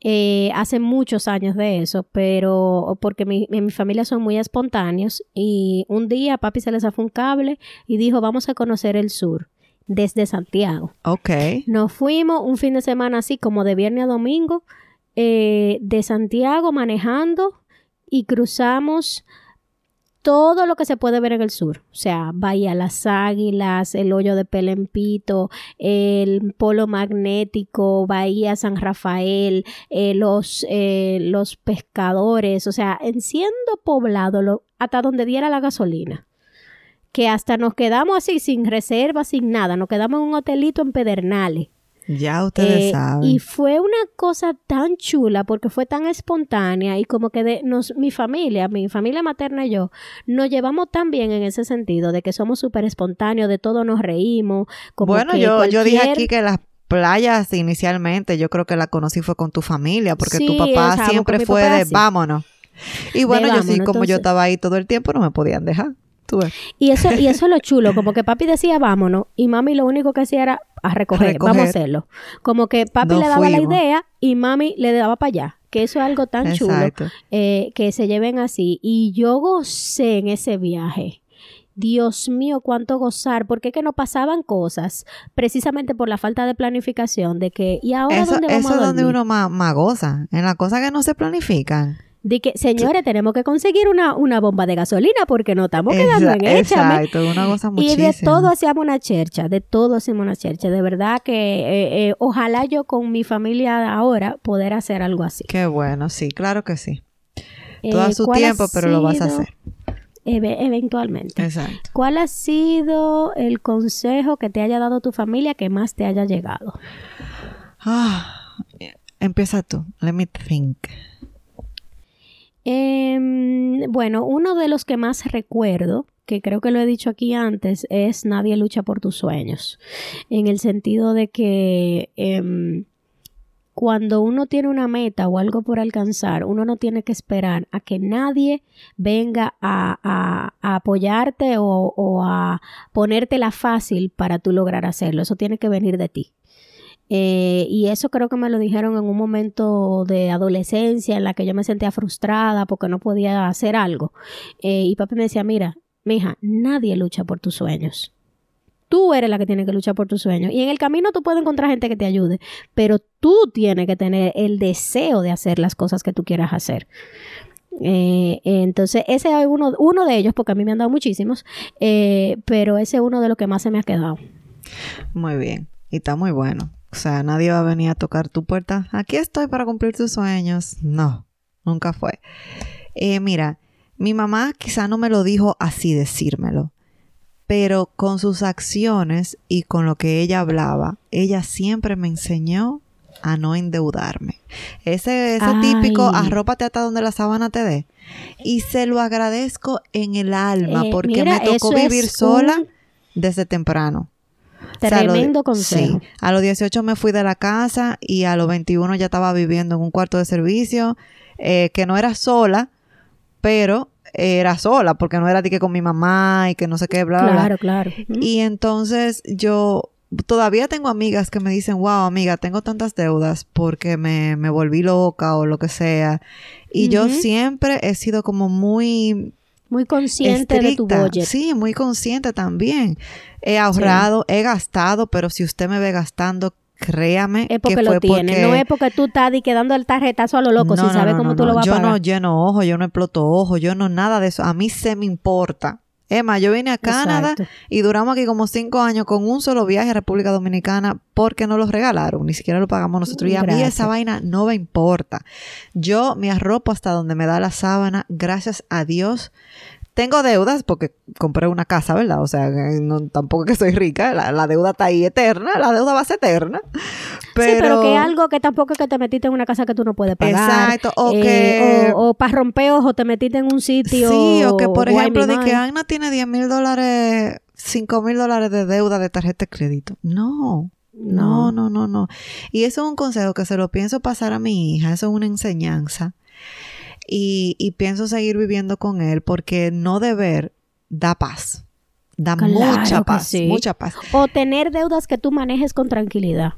Eh, hace muchos años de eso, pero porque mi, mi familia son muy espontáneos y un día papi se les fue un cable y dijo, vamos a conocer el sur desde Santiago. Ok. Nos fuimos un fin de semana así como de viernes a domingo eh, de Santiago manejando y cruzamos todo lo que se puede ver en el sur, o sea, Bahía Las Águilas, el hoyo de Pelempito, el polo magnético, Bahía San Rafael, eh, los, eh, los pescadores, o sea, enciendo poblado hasta donde diera la gasolina que hasta nos quedamos así sin reserva, sin nada, nos quedamos en un hotelito en Pedernales ya ustedes eh, saben. Y fue una cosa tan chula porque fue tan espontánea y como que de nos, mi familia, mi familia materna y yo, nos llevamos tan bien en ese sentido de que somos súper espontáneos, de todo nos reímos. bueno, yo, yo dije aquí que las playas inicialmente yo creo que la conocí fue con tu familia porque tu papá siempre fue de vámonos. Y bueno, yo sí, como yo estaba ahí todo el tiempo, no me podían dejar. Y eso, y eso es lo chulo, como [laughs] que papi decía vámonos y mami lo único que hacía era a recoger, vamos a hacerlo. Como que papi le daba la idea y mami le daba para allá. Que eso es algo tan chulo eh, que se lleven así. Y yo gocé en ese viaje. Dios mío, cuánto gozar, porque es que no pasaban cosas, precisamente por la falta de planificación, de que, ¿y ahora eso, dónde vamos Eso es donde uno más, más goza, en las cosas que no se planifican de que, señores, tenemos que conseguir una, una bomba de gasolina porque no estamos quedando en échame. Exacto, una cosa Y de todo hacíamos una chercha, de todo hacíamos una chercha. De verdad que eh, eh, ojalá yo con mi familia ahora poder hacer algo así. Qué bueno, sí, claro que sí. Todo eh, su tiempo, pero lo vas a hacer. eventualmente. Exacto. ¿Cuál ha sido el consejo que te haya dado tu familia que más te haya llegado? Ah, empieza tú. Let me think. Em, bueno, uno de los que más recuerdo, que creo que lo he dicho aquí antes, es Nadie lucha por tus sueños. En el sentido de que em, cuando uno tiene una meta o algo por alcanzar, uno no tiene que esperar a que nadie venga a, apoyarte o, o a ponértela fácil para tú lograr hacerlo. Eso tiene que venir de ti. Eh, y eso creo que me lo dijeron en un momento de adolescencia en la que yo me sentía frustrada porque no podía hacer algo. Eh, y papi me decía, mira, mija, nadie lucha por tus sueños. Tú eres la que tiene que luchar por tus sueños. Y en el camino tú puedes encontrar gente que te ayude, pero tú tienes que tener el deseo de hacer las cosas que tú quieras hacer. Eh, entonces, ese es uno, uno de ellos, porque a mí me han dado muchísimos, pero ese es uno de los que más se me ha quedado. Muy bien, y está muy bueno. O sea, nadie va a venir a tocar tu puerta. Aquí estoy para cumplir tus sueños. No, nunca fue. Eh, mira, mi mamá quizá no me lo dijo así decírmelo, pero con sus acciones y con lo que ella hablaba, ella siempre me enseñó a no endeudarme. Ese, ese típico, arrópate hasta donde la sábana te dé. Y se lo agradezco en el alma Eh, porque mira, me tocó vivir sola un desde temprano. O sea, Tremendo consejo. Sí, a los 18 me fui de la casa y a los 21 ya estaba viviendo en un cuarto de servicio, eh, que no era sola, pero era sola, porque no era de que con mi mamá y que no sé qué, bla. Claro, claro. Y entonces yo todavía tengo amigas que me dicen, wow, amiga, tengo tantas deudas porque me, me volví loca o lo que sea. Y yo siempre he sido como muy Muy consciente de tu budget. Sí, muy consciente también. He ahorrado, he gastado, pero si usted me ve gastando, créame Es porque que lo tiene. porque... No es porque tú estás di que dando el tarjetazo a lo loco No, sin no, saber no, cómo no, tú lo vas yo a pagar. no lleno ojo, yo no exploto ojo, yo no nada de eso. A mí se me importa. Emma, yo vine a Canadá Exacto. y duramos aquí como cinco años con un solo viaje a República Dominicana porque nos lo regalaron, ni siquiera lo pagamos nosotros. Y a mí esa vaina no me importa. Yo me arropo hasta donde me da la sábana, gracias a Dios. Tengo deudas porque compré una casa, ¿verdad? O sea, que no, tampoco que soy rica, la, la deuda está ahí eterna, la deuda va a ser eterna. Pero, Sí, pero que algo que tampoco es que te metiste en una casa que tú no puedes pagar. Exacto, o eh, que- O, para romper ojos te metiste en un sitio. Sí, o que por ejemplo, de que. Ana tiene 10 mil dólares, 5 mil dólares de deuda de tarjeta de crédito. No, no, no, no, no. Y eso es un consejo que se lo pienso pasar a mi hija, eso es una enseñanza. Y, y pienso seguir viviendo con él porque no deber da paz. Da Claro mucha paz, sí. mucha paz. O tener deudas que tú manejes con tranquilidad.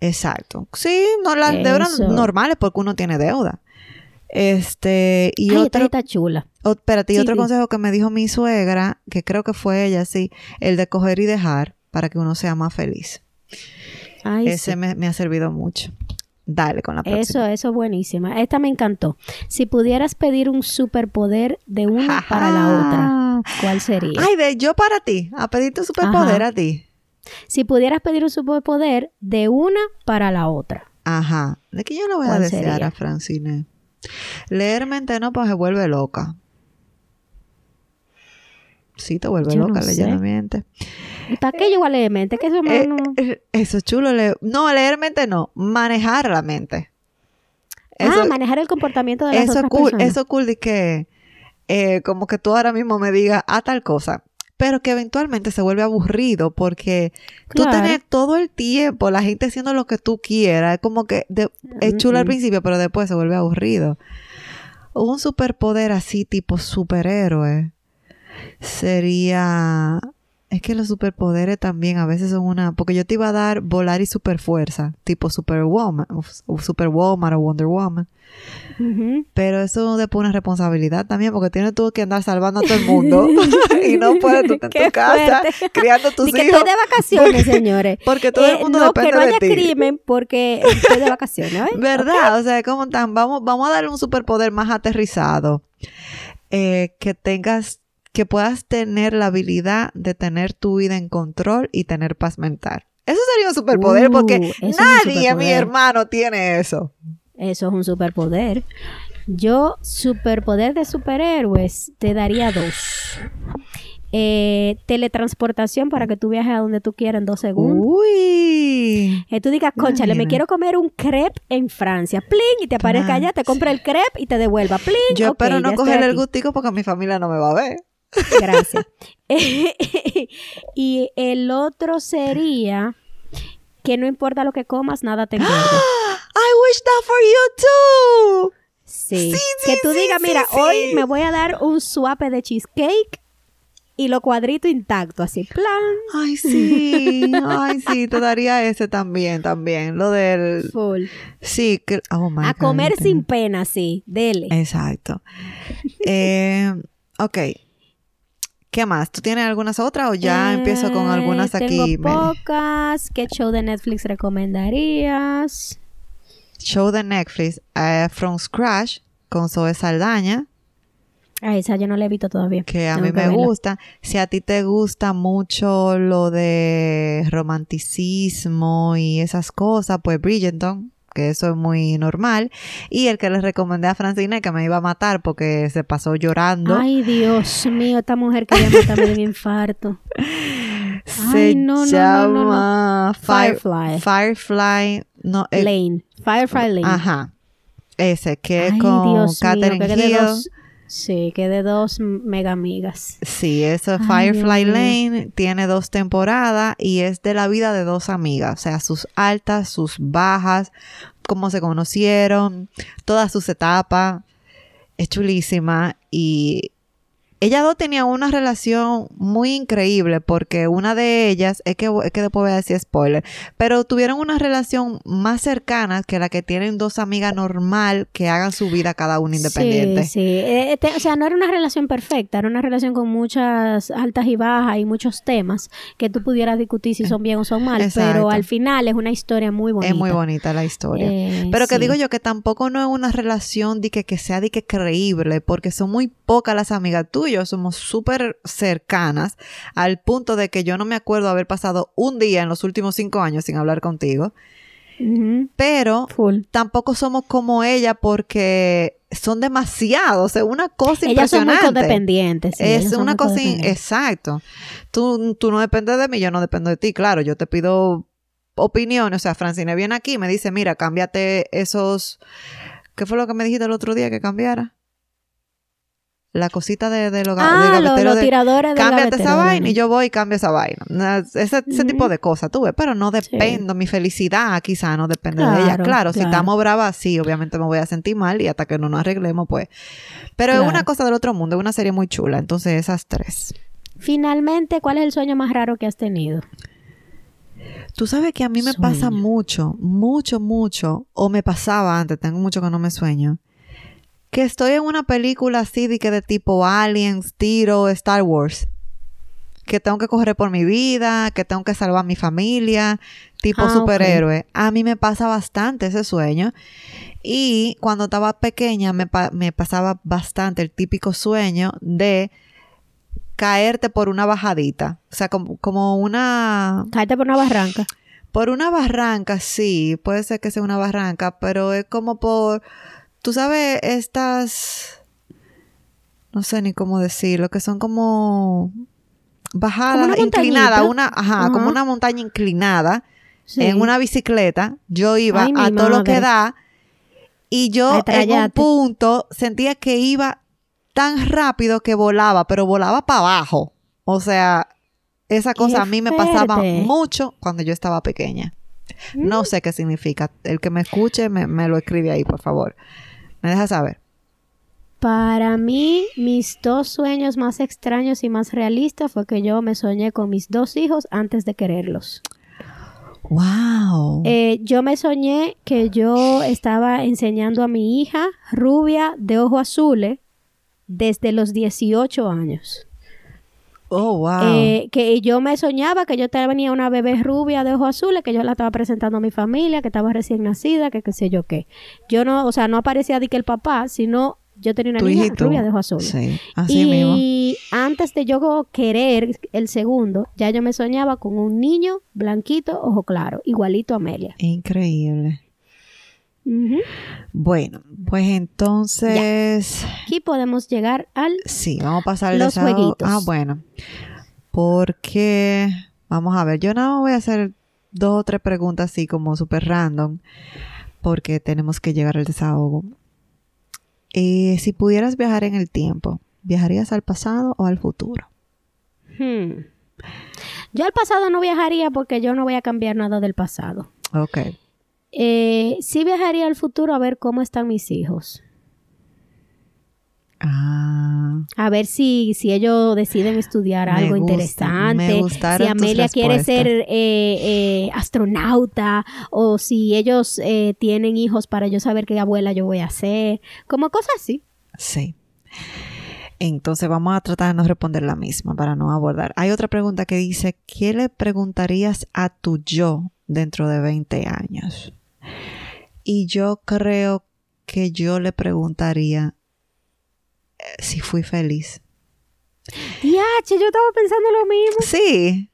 Exacto. Sí, no las deudas normales porque uno tiene deuda. Este, y Ay, otro está chula. Oh, espérate, y Sí, otro sí. consejo que me dijo mi suegra, que creo que fue ella, sí, el de coger y dejar para que uno sea más feliz. Ay, Ese sí. me, me ha servido mucho. Dale con la próxima. Eso, eso es buenísima. Esta me encantó. Si pudieras pedir un superpoder de una para la otra, ¿cuál sería? Ay, de yo para ti, a pedir tu superpoder Ajá. a ti. Si pudieras pedir un superpoder de una para la otra. Ajá. ¿De qué yo le voy a ¿Cuál desear sería? a Francine? Leer mente no, pues se vuelve loca. Sí, te vuelve Yo no loca sé. leyendo mente. ¿Y para qué yo a leer mente? Que eso Eh, eh, eso es chulo. le- no, leer mente no, manejar la mente. Eso- ah, manejar el comportamiento de las eso es otras cool, personas. eso es cool de que eh, como que tú ahora mismo me digas a tal cosa, pero que eventualmente se vuelve aburrido porque tú tenés todo el tiempo la gente haciendo lo que tú quieras, es como que de- es chulo al principio, pero después se vuelve aburrido. Un superpoder así tipo superhéroe sería es que los superpoderes también a veces son una porque yo te iba a dar volar y superfuerza, tipo Superwoman, o Superwoman o Wonder Woman. Pero eso después una responsabilidad también, porque tienes tú que andar salvando a todo el mundo [laughs] y no [laughs] puedes tú estar en tu casa fuerte. [laughs] criando tus hijos. estoy de vacaciones, señores. Porque todo el Eh, mundo no, depende que no de haya ti. crimen porque estoy de vacaciones, ¿eh? ¿Verdad? O sea, como tan, vamos, vamos a darle un superpoder más aterrizado. Eh, que tengas, que puedas tener la habilidad de tener tu vida en control y tener paz mental. Eso sería un superpoder Uh, porque nadie, mi hermano, tiene eso. Eso es un superpoder. Yo, superpoder de superhéroes, te daría dos. Eh, teletransportación para que tú viajes a donde tú quieras en dos segundos. Uy. Que tú digas, conchale, me quiero comer un crepe en Francia. Plin, y te aparezca allá, te compra el crepe y te devuelva. Plin. Yo ok, espero no cogerle el gustico porque mi familia no me va a ver. Gracias. [laughs] y el otro sería que no importa lo que comas, nada te engorda. [gasps] I wish that for you too. Sí. Sí, que tú sí, digas, mira, hoy me voy a dar un suape de cheesecake y lo cuadrito intacto, así, plan, Ay, sí. Ay, sí, te daría ese también, también. Lo del... full. Sí, que... Oh, my a God, comer sin pena, sí, dele. Exacto. eh, ok. ¿Qué más? ¿Tú tienes algunas otras o ya empiezo con Eh, algunas aquí? Tengo pocas. ¿Qué show de Netflix recomendarías? Show de Netflix, eh, From Scratch, con Zoe Saldaña, Ah, esa yo no la he visto todavía. que a Tengo mí que me verla. gusta. Si a ti te gusta mucho lo de romanticismo y esas cosas, pues Bridgerton, porque eso es muy normal. Y el que le recomendé a Francine que me iba a matar porque se pasó llorando. Ay, Dios mío, esta mujer quería matarme de un infarto. [laughs] se Ay, no, no, no, no, llama Fire- Firefly. Firefly. No, eh, Lane. Firefly Lane. Ajá. Ese, que es Ay, con Dios mío, Catherine que de Hill. Sí, que de dos mega amigas. Sí, eso es Ay, Firefly. Lane. Tiene dos temporadas y es de la vida de dos amigas. O sea, sus altas, sus bajas, cómo se conocieron, todas sus etapas. Es chulísima y ellas dos tenían una relación muy increíble porque una de ellas, es que, es que después voy a decir spoiler, pero tuvieron una relación más cercana que la que tienen dos amigas normal que hagan su vida cada una independiente. Sí, sí. Eh, te- o sea, no era una relación perfecta, era una relación con muchas altas y bajas y muchos temas que tú pudieras discutir si son bien o son mal, Exacto. pero al final es una historia muy bonita. Es muy bonita la historia. Eh, Pero que sí. digo yo que tampoco no es una relación de que, que sea de que creíble, porque son muy pocas las amigas tuyas, somos súper cercanas, al punto de que yo no me acuerdo haber pasado un día en los últimos cinco años sin hablar contigo, pero Full. tampoco somos como ella porque son demasiados, es una cosa Ellas son muy impresionante. codependientes. sí, es una cosa, in- exacto. Tú, tú no dependes de mí, yo no dependo de ti. Claro, yo te pido opiniones. O sea, Francine viene aquí y me dice, mira, cámbiate esos... ¿Qué fue lo que me dijiste el otro día que cambiara? La cosita de, de, lo, ga- del Ah, lo- gavetero los de- tiradores Cámbiate gavetero esa de vaina y yo voy y cambio esa vaina. Na- Ese, ese tipo de cosas, tú ves. Pero no dependo. Mi felicidad quizá no depende de ella. Claro, Claro, si estamos bravas, sí, obviamente me voy a sentir mal y hasta que no nos arreglemos, pues. Pero es una cosa del otro mundo, es una serie muy chula. Entonces, esas tres. Finalmente, ¿cuál es el sueño más raro que has tenido? Tú sabes que a mí me pasa mucho, mucho, mucho, o me pasaba antes, tengo mucho que no me sueño, que estoy en una película así de que de tipo Aliens, tiro, Star Wars, que tengo que correr por mi vida, que tengo que salvar a mi familia, tipo Ah, superhéroe. A mí me pasa bastante ese sueño. Y cuando estaba pequeña me, pa- me pasaba bastante el típico sueño de caerte por una bajadita. O sea, como, como una Caerte por una barranca. por una barranca, sí, puede ser que sea una barranca, pero es como por, tú sabes, estas, no sé ni cómo decirlo, que son como bajadas, Como una inclinadas, montañita. una, ajá, Ajá. como una montaña inclinada, Sí. en una bicicleta, yo iba Ay, a todo lo que da, y yo en un punto sentía que iba tan rápido que volaba, pero volaba para abajo. O sea, esa cosa a mí me pasaba mucho cuando yo estaba pequeña. No sé qué significa. El que me escuche me, me lo escribe ahí, por favor. Me deja saber. Para mí, mis dos sueños más extraños y más realistas fue que yo me soñé con mis dos hijos antes de quererlos. ¡Wow! Eh, yo me soñé que yo estaba enseñando a mi hija rubia de ojos azules desde los 18 años. ¡Oh, wow! Eh, que yo me soñaba que yo tenía una bebé rubia de ojos azules, que yo la estaba presentando a mi familia, que estaba recién nacida, que qué sé yo qué. Yo no, o sea, no aparecía de que el papá, sino yo tenía una niña hijito. rubia de ojos azules. Sí, así mismo. y antes de yo querer el segundo, ya yo me soñaba con un niño blanquito, ojo claro, igualito a Amelia. Increíble. Bueno, pues entonces... Aquí podemos llegar al... Sí, vamos a pasar Los jueguitos. Ah, bueno. Porque, vamos a ver, yo nada más voy a hacer dos o tres preguntas así como súper random, porque tenemos que llegar al desahogo. Eh, si pudieras viajar en el tiempo, ¿viajarías al pasado o al futuro? Hmm. Yo al pasado no viajaría porque yo no voy a cambiar nada del pasado. Ok. Eh, sí viajaría al futuro a ver cómo están mis hijos. Ah, A ver si, si ellos deciden estudiar Me algo gusta, interesante. me si Amelia quiere ser eh, eh, astronauta o si ellos eh, tienen hijos para yo saber qué abuela yo voy a ser. Como cosas así. sí. Entonces vamos a tratar de no responder la misma para no abordar. Hay otra pregunta que dice, ¿qué le preguntarías a tu yo dentro de 20 años? Y yo creo que yo le preguntaría eh, si fui feliz. Diache, yo estaba pensando lo mismo. Sí,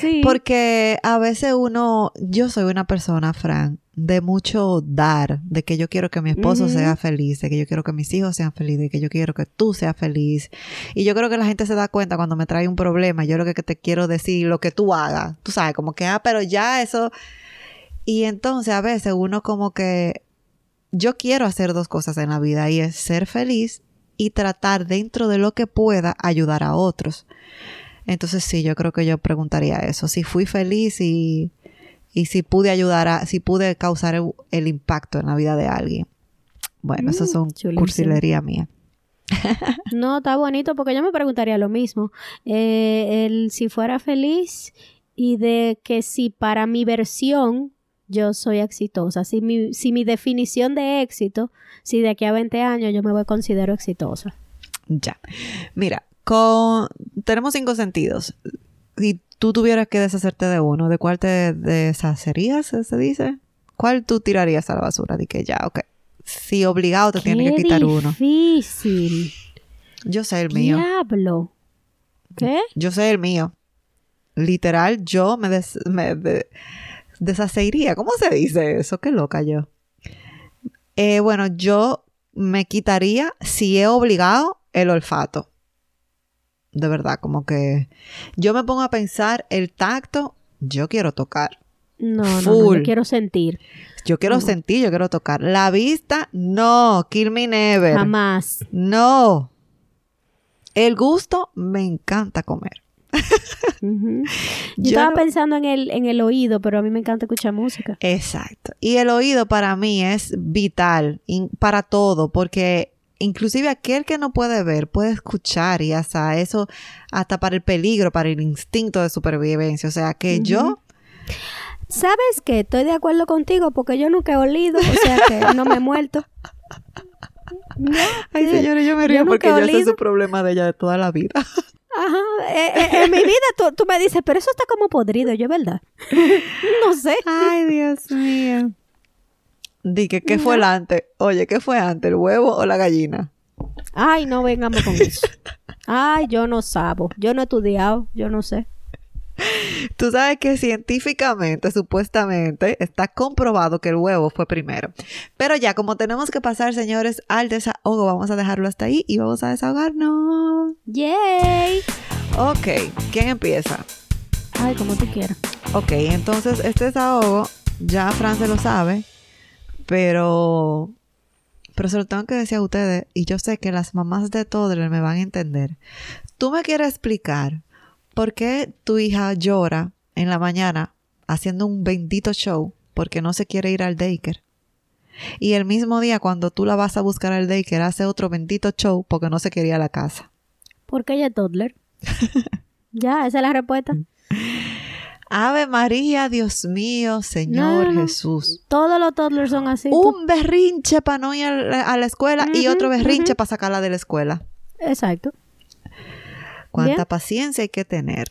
Sí. porque a veces uno, yo soy una persona, Fran, de mucho dar, de que yo quiero que mi esposo sea feliz, de que yo quiero que mis hijos sean felices, de que yo quiero que tú seas feliz. Y yo creo que la gente se da cuenta cuando me trae un problema, yo lo que te quiero decir, lo que tú hagas, tú sabes, como que, ah, pero ya eso... Y entonces a veces uno como que, yo quiero hacer dos cosas en la vida y es ser feliz y tratar dentro de lo que pueda ayudar a otros. Entonces sí, yo creo que yo preguntaría eso, si fui feliz y, y si pude ayudar a, si pude causar el, el impacto en la vida de alguien. Bueno, eso Mm, son chulísimo. cursilería mía. [laughs] No, está bonito porque yo me preguntaría lo mismo. Eh, el si fuera feliz y de que si para mi versión yo soy exitosa, si mi, si mi definición de éxito, si de aquí a 20 años yo me voy considero exitosa. Ya. Mira, con tenemos cinco sentidos. Si tú tuvieras que deshacerte de uno, ¿de cuál te deshacerías, se dice? ¿Cuál tú tirarías a la basura? De que ya, ok. Si obligado te tiene que quitar uno. difícil. Yo sé el mío. Diablo. ¿Qué? Yo sé el mío. Literal, yo me, des- me de- deshacería. ¿Cómo se dice eso? Qué loca yo. Eh, bueno, yo me quitaría, si he obligado, el olfato. De verdad, como que yo me pongo a pensar, el tacto, yo quiero tocar. No, no, yo quiero sentir. Yo quiero No. sentir, yo quiero tocar. La vista, no. Kill me never. Jamás. No. El gusto, me encanta comer. Yo, Yo estaba no- pensando en el, en el oído, pero a mí me encanta escuchar música. Exacto. Y el oído para mí es vital in- para todo, porque inclusive aquel que no puede ver puede escuchar y hasta eso, hasta para el peligro, para el instinto de supervivencia. O sea que yo, ¿Sabes qué? Estoy de acuerdo contigo porque yo nunca he olido, o sea que no me he muerto. [laughs] Ya, ay señores, yo me río porque yo sé olido. su problema de ella de toda la vida. Ajá. eh, eh, en mi vida tú, tú me dices, pero eso está como podrido, yo, ¿verdad? [laughs] no sé. Ay, Dios mío. Dije, ¿qué fue el antes? Oye, ¿qué fue antes, el huevo o la gallina? Ay, no vengamos con eso. [laughs] Ay, yo no sabo. Yo no he estudiado, yo no sé. [laughs] Tú sabes que científicamente, supuestamente, está comprobado que el huevo fue primero. Pero ya, como tenemos que pasar, señores, al desahogo, vamos a dejarlo hasta ahí y vamos a desahogarnos. ¡Yay! Ok, ¿quién empieza? Ay, como tú quieras. Ok, entonces este desahogo, ya Fran se lo sabe, pero, pero se lo tengo que decir a ustedes y yo sé que las mamás de toddler me van a entender. ¿Tú me quieres explicar por qué tu hija llora en la mañana haciendo un bendito show porque no se quiere ir al daycare? Y el mismo día cuando tú la vas a buscar al daycare hace otro bendito show porque no se quería ir a la casa. ¿Por qué ella es toddler? [laughs] ya, esa es la respuesta. Ave María, Dios mío, Señor No, no. Jesús. Todos los toddlers son así. un berrinche para no ir a la, escuela y otro berrinche para sacarla de la escuela. Exacto. Cuánta Bien. paciencia hay que tener.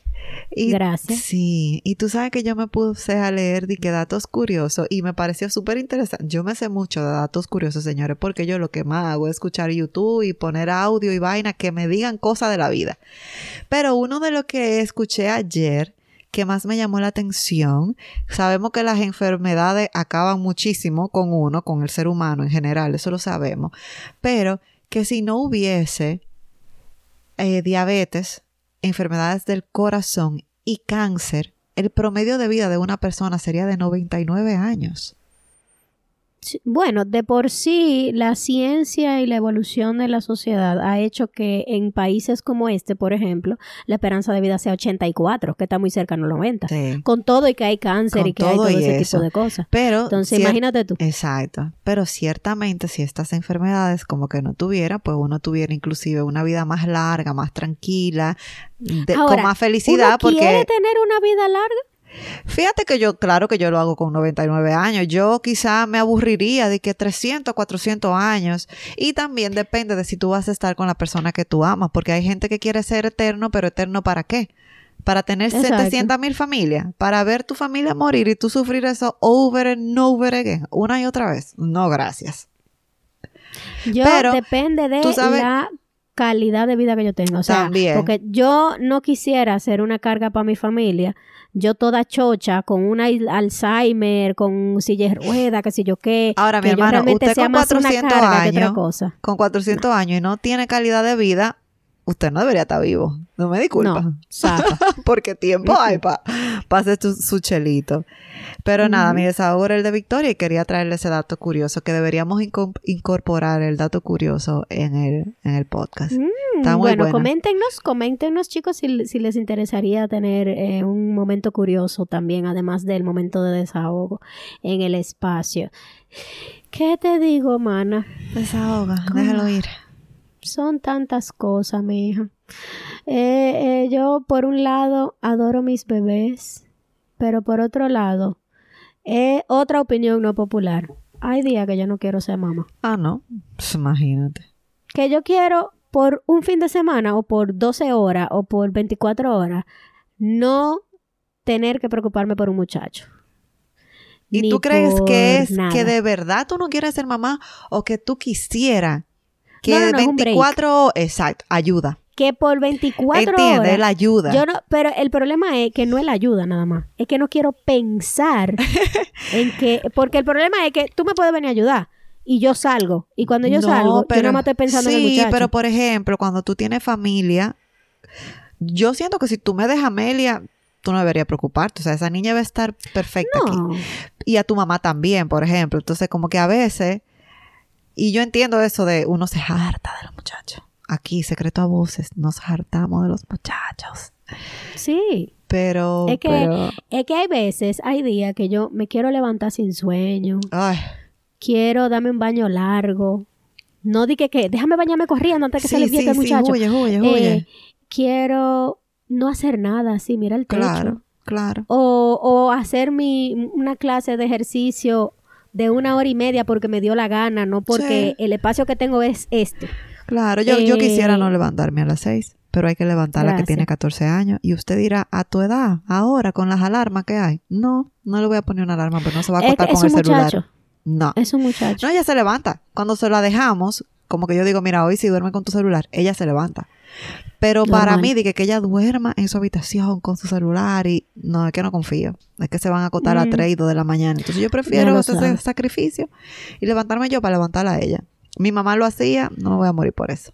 Y, Gracias. Sí, y tú sabes que yo me puse a leer de que datos curiosos y me pareció súper interesante. Yo me sé mucho de datos curiosos, señores, porque yo lo que más hago es escuchar YouTube y poner audio y vaina que me digan cosas de la vida. Pero uno de lo que escuché ayer que más me llamó la atención, sabemos que las enfermedades acaban muchísimo con uno, con el ser humano en general, eso lo sabemos, pero que si no hubiese eh, diabetes, enfermedades del corazón y cáncer, el promedio de vida de una persona sería de 99 años. Bueno, de por sí, la ciencia y la evolución de la sociedad ha hecho que en países como este, por ejemplo, la esperanza de vida sea 84, que está muy cerca a los 90. Sí. Con todo y que hay cáncer Con y que hay todo y ese eso. tipo de cosas. Pero Entonces, imagínate tú. Exacto. Pero ciertamente si estas enfermedades como que no tuviera, pues uno tuviera inclusive una vida más larga, más tranquila, de- Ahora, con más felicidad, ¿Uno porque quiere tener una vida larga? Fíjate que yo, claro que yo lo hago con 99 años, yo quizá me aburriría de que 300, 400 años, y también depende de si tú vas a estar con la persona que tú amas, porque hay gente que quiere ser eterno, pero eterno para qué? Para tener Exacto. 700 mil familias, para ver tu familia morir y tú sufrir eso over and over again, una y otra vez. No, gracias. Yo Pero, depende de tú sabes- la calidad de vida que yo tengo. O sea, También. porque yo no quisiera ser una carga para mi familia. Yo toda chocha, con una Alzheimer, con silla de rueda, qué sé yo qué. Ahora, mi que yo hermano, usted sea con más una 400 carga que otra años, cosa. Con 400 años y no tiene calidad de vida, usted no debería estar vivo. No me disculpa. No. [laughs] Porque tiempo hay para hacer su, su chelito. Pero nada, mi desahogo era el de Victoria y quería traerle ese dato curioso, que deberíamos inco- incorporar el dato curioso en el, en el podcast. Mm, Está muy bueno, buena. coméntenos, coméntenos chicos si, si les interesaría tener eh, un momento curioso también, además del momento de desahogo en el espacio. ¿Qué te digo, mana? Desahoga, ¿Cómo? déjalo ir. Son tantas cosas, mi hija. Eh, eh, yo, por un lado, adoro mis bebés, pero por otro lado, eh, otra opinión no popular. Hay días que yo no quiero ser mamá. Ah, no. Pues imagínate. que yo quiero por un fin de semana o por 12 horas o por 24 horas no tener que preocuparme por un muchacho. ¿Y tú crees que es nada. que de verdad tú no quieres ser mamá o que tú quisieras que No, no, no, es un break. 24 exacto, ayuda. Que por 24 Entiende, horas la ayuda. Yo no, pero el problema es que no es la ayuda nada más. Es que no quiero pensar [laughs] en que. Porque el problema es que tú me puedes venir a ayudar y yo salgo. Y cuando yo No, salgo, yo no me estoy pensando sí, en el muchacho. pero por ejemplo, cuando tú tienes familia, yo siento que si tú me dejas Amelia, tú no deberías preocuparte. O sea, esa niña va a estar perfecta aquí. no. Y a tu mamá también, por ejemplo. Entonces, como que a veces, y yo entiendo eso de uno se harta de los muchachos. Aquí, secreto a voces, nos hartamos de los muchachos. Sí. Pero, Es que- pero, Es que hay veces, hay días que yo me quiero levantar sin sueño. ay, Quiero darme un baño largo. No di que, que déjame bañarme corriendo antes que se le sí, el sí, muchacho. huye, huye, Eh, huye. quiero no hacer nada así, mira el techo. claro, claro. O, o hacer mi, una clase de ejercicio de una hora y media porque me dio la gana, no porque Sí. el espacio que tengo es este. Claro, yo, yo Eh, quisiera no levantarme a las seis, pero hay que levantar a la que Gracias. tiene 14 años. Y usted dirá, a tu edad, ahora, con las alarmas que hay. No, no le voy a poner una alarma, pero no se va a acostar es con el celular. muchacho, No. es un muchacho. No, ella se levanta. Cuando se la dejamos, como que yo digo, mira, hoy si duerme con tu celular, ella se levanta. Pero para mí, de que, que ella duerma en su habitación con su celular y no, es que no confío. Es que se van a acostar a Mm. 3 y 2 de la mañana. Entonces yo prefiero hacer ese sabes. sacrificio y levantarme yo para levantarla a ella. Mi mamá lo hacía, no me voy a morir por eso.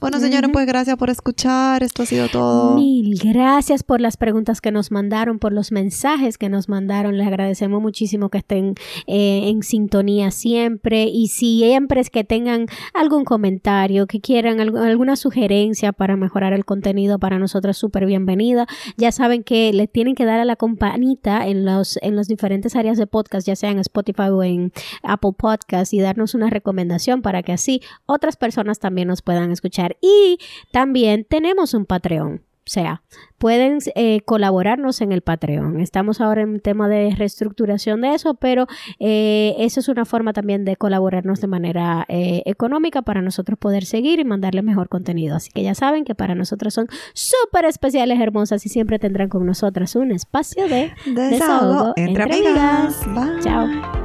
Bueno, señores, pues gracias por escuchar. Esto ha sido todo. Mil gracias por las preguntas que nos mandaron, por los mensajes que nos mandaron. Les agradecemos muchísimo que estén eh, en sintonía siempre. Y siempre es que tengan algún comentario, que quieran algo- alguna sugerencia para mejorar el contenido, para nosotros súper bienvenida. Ya saben que le tienen que dar a la campanita en los, en las diferentes áreas de podcast, ya sea en Spotify o en Apple Podcast, y darnos una recomendación para que así otras personas también nos puedan escuchar. Y también tenemos un Patreon. O sea, pueden eh, colaborarnos en el Patreon. Estamos ahora en un tema de reestructuración de eso, pero eh, eso es una forma también de colaborarnos de manera eh, económica para nosotros poder seguir y mandarle mejor contenido. Así que ya saben que para nosotros son súper especiales, hermosas y siempre tendrán con nosotras un espacio de Desahogo desahogo entre entre amigas. amigas. Bye. Chao.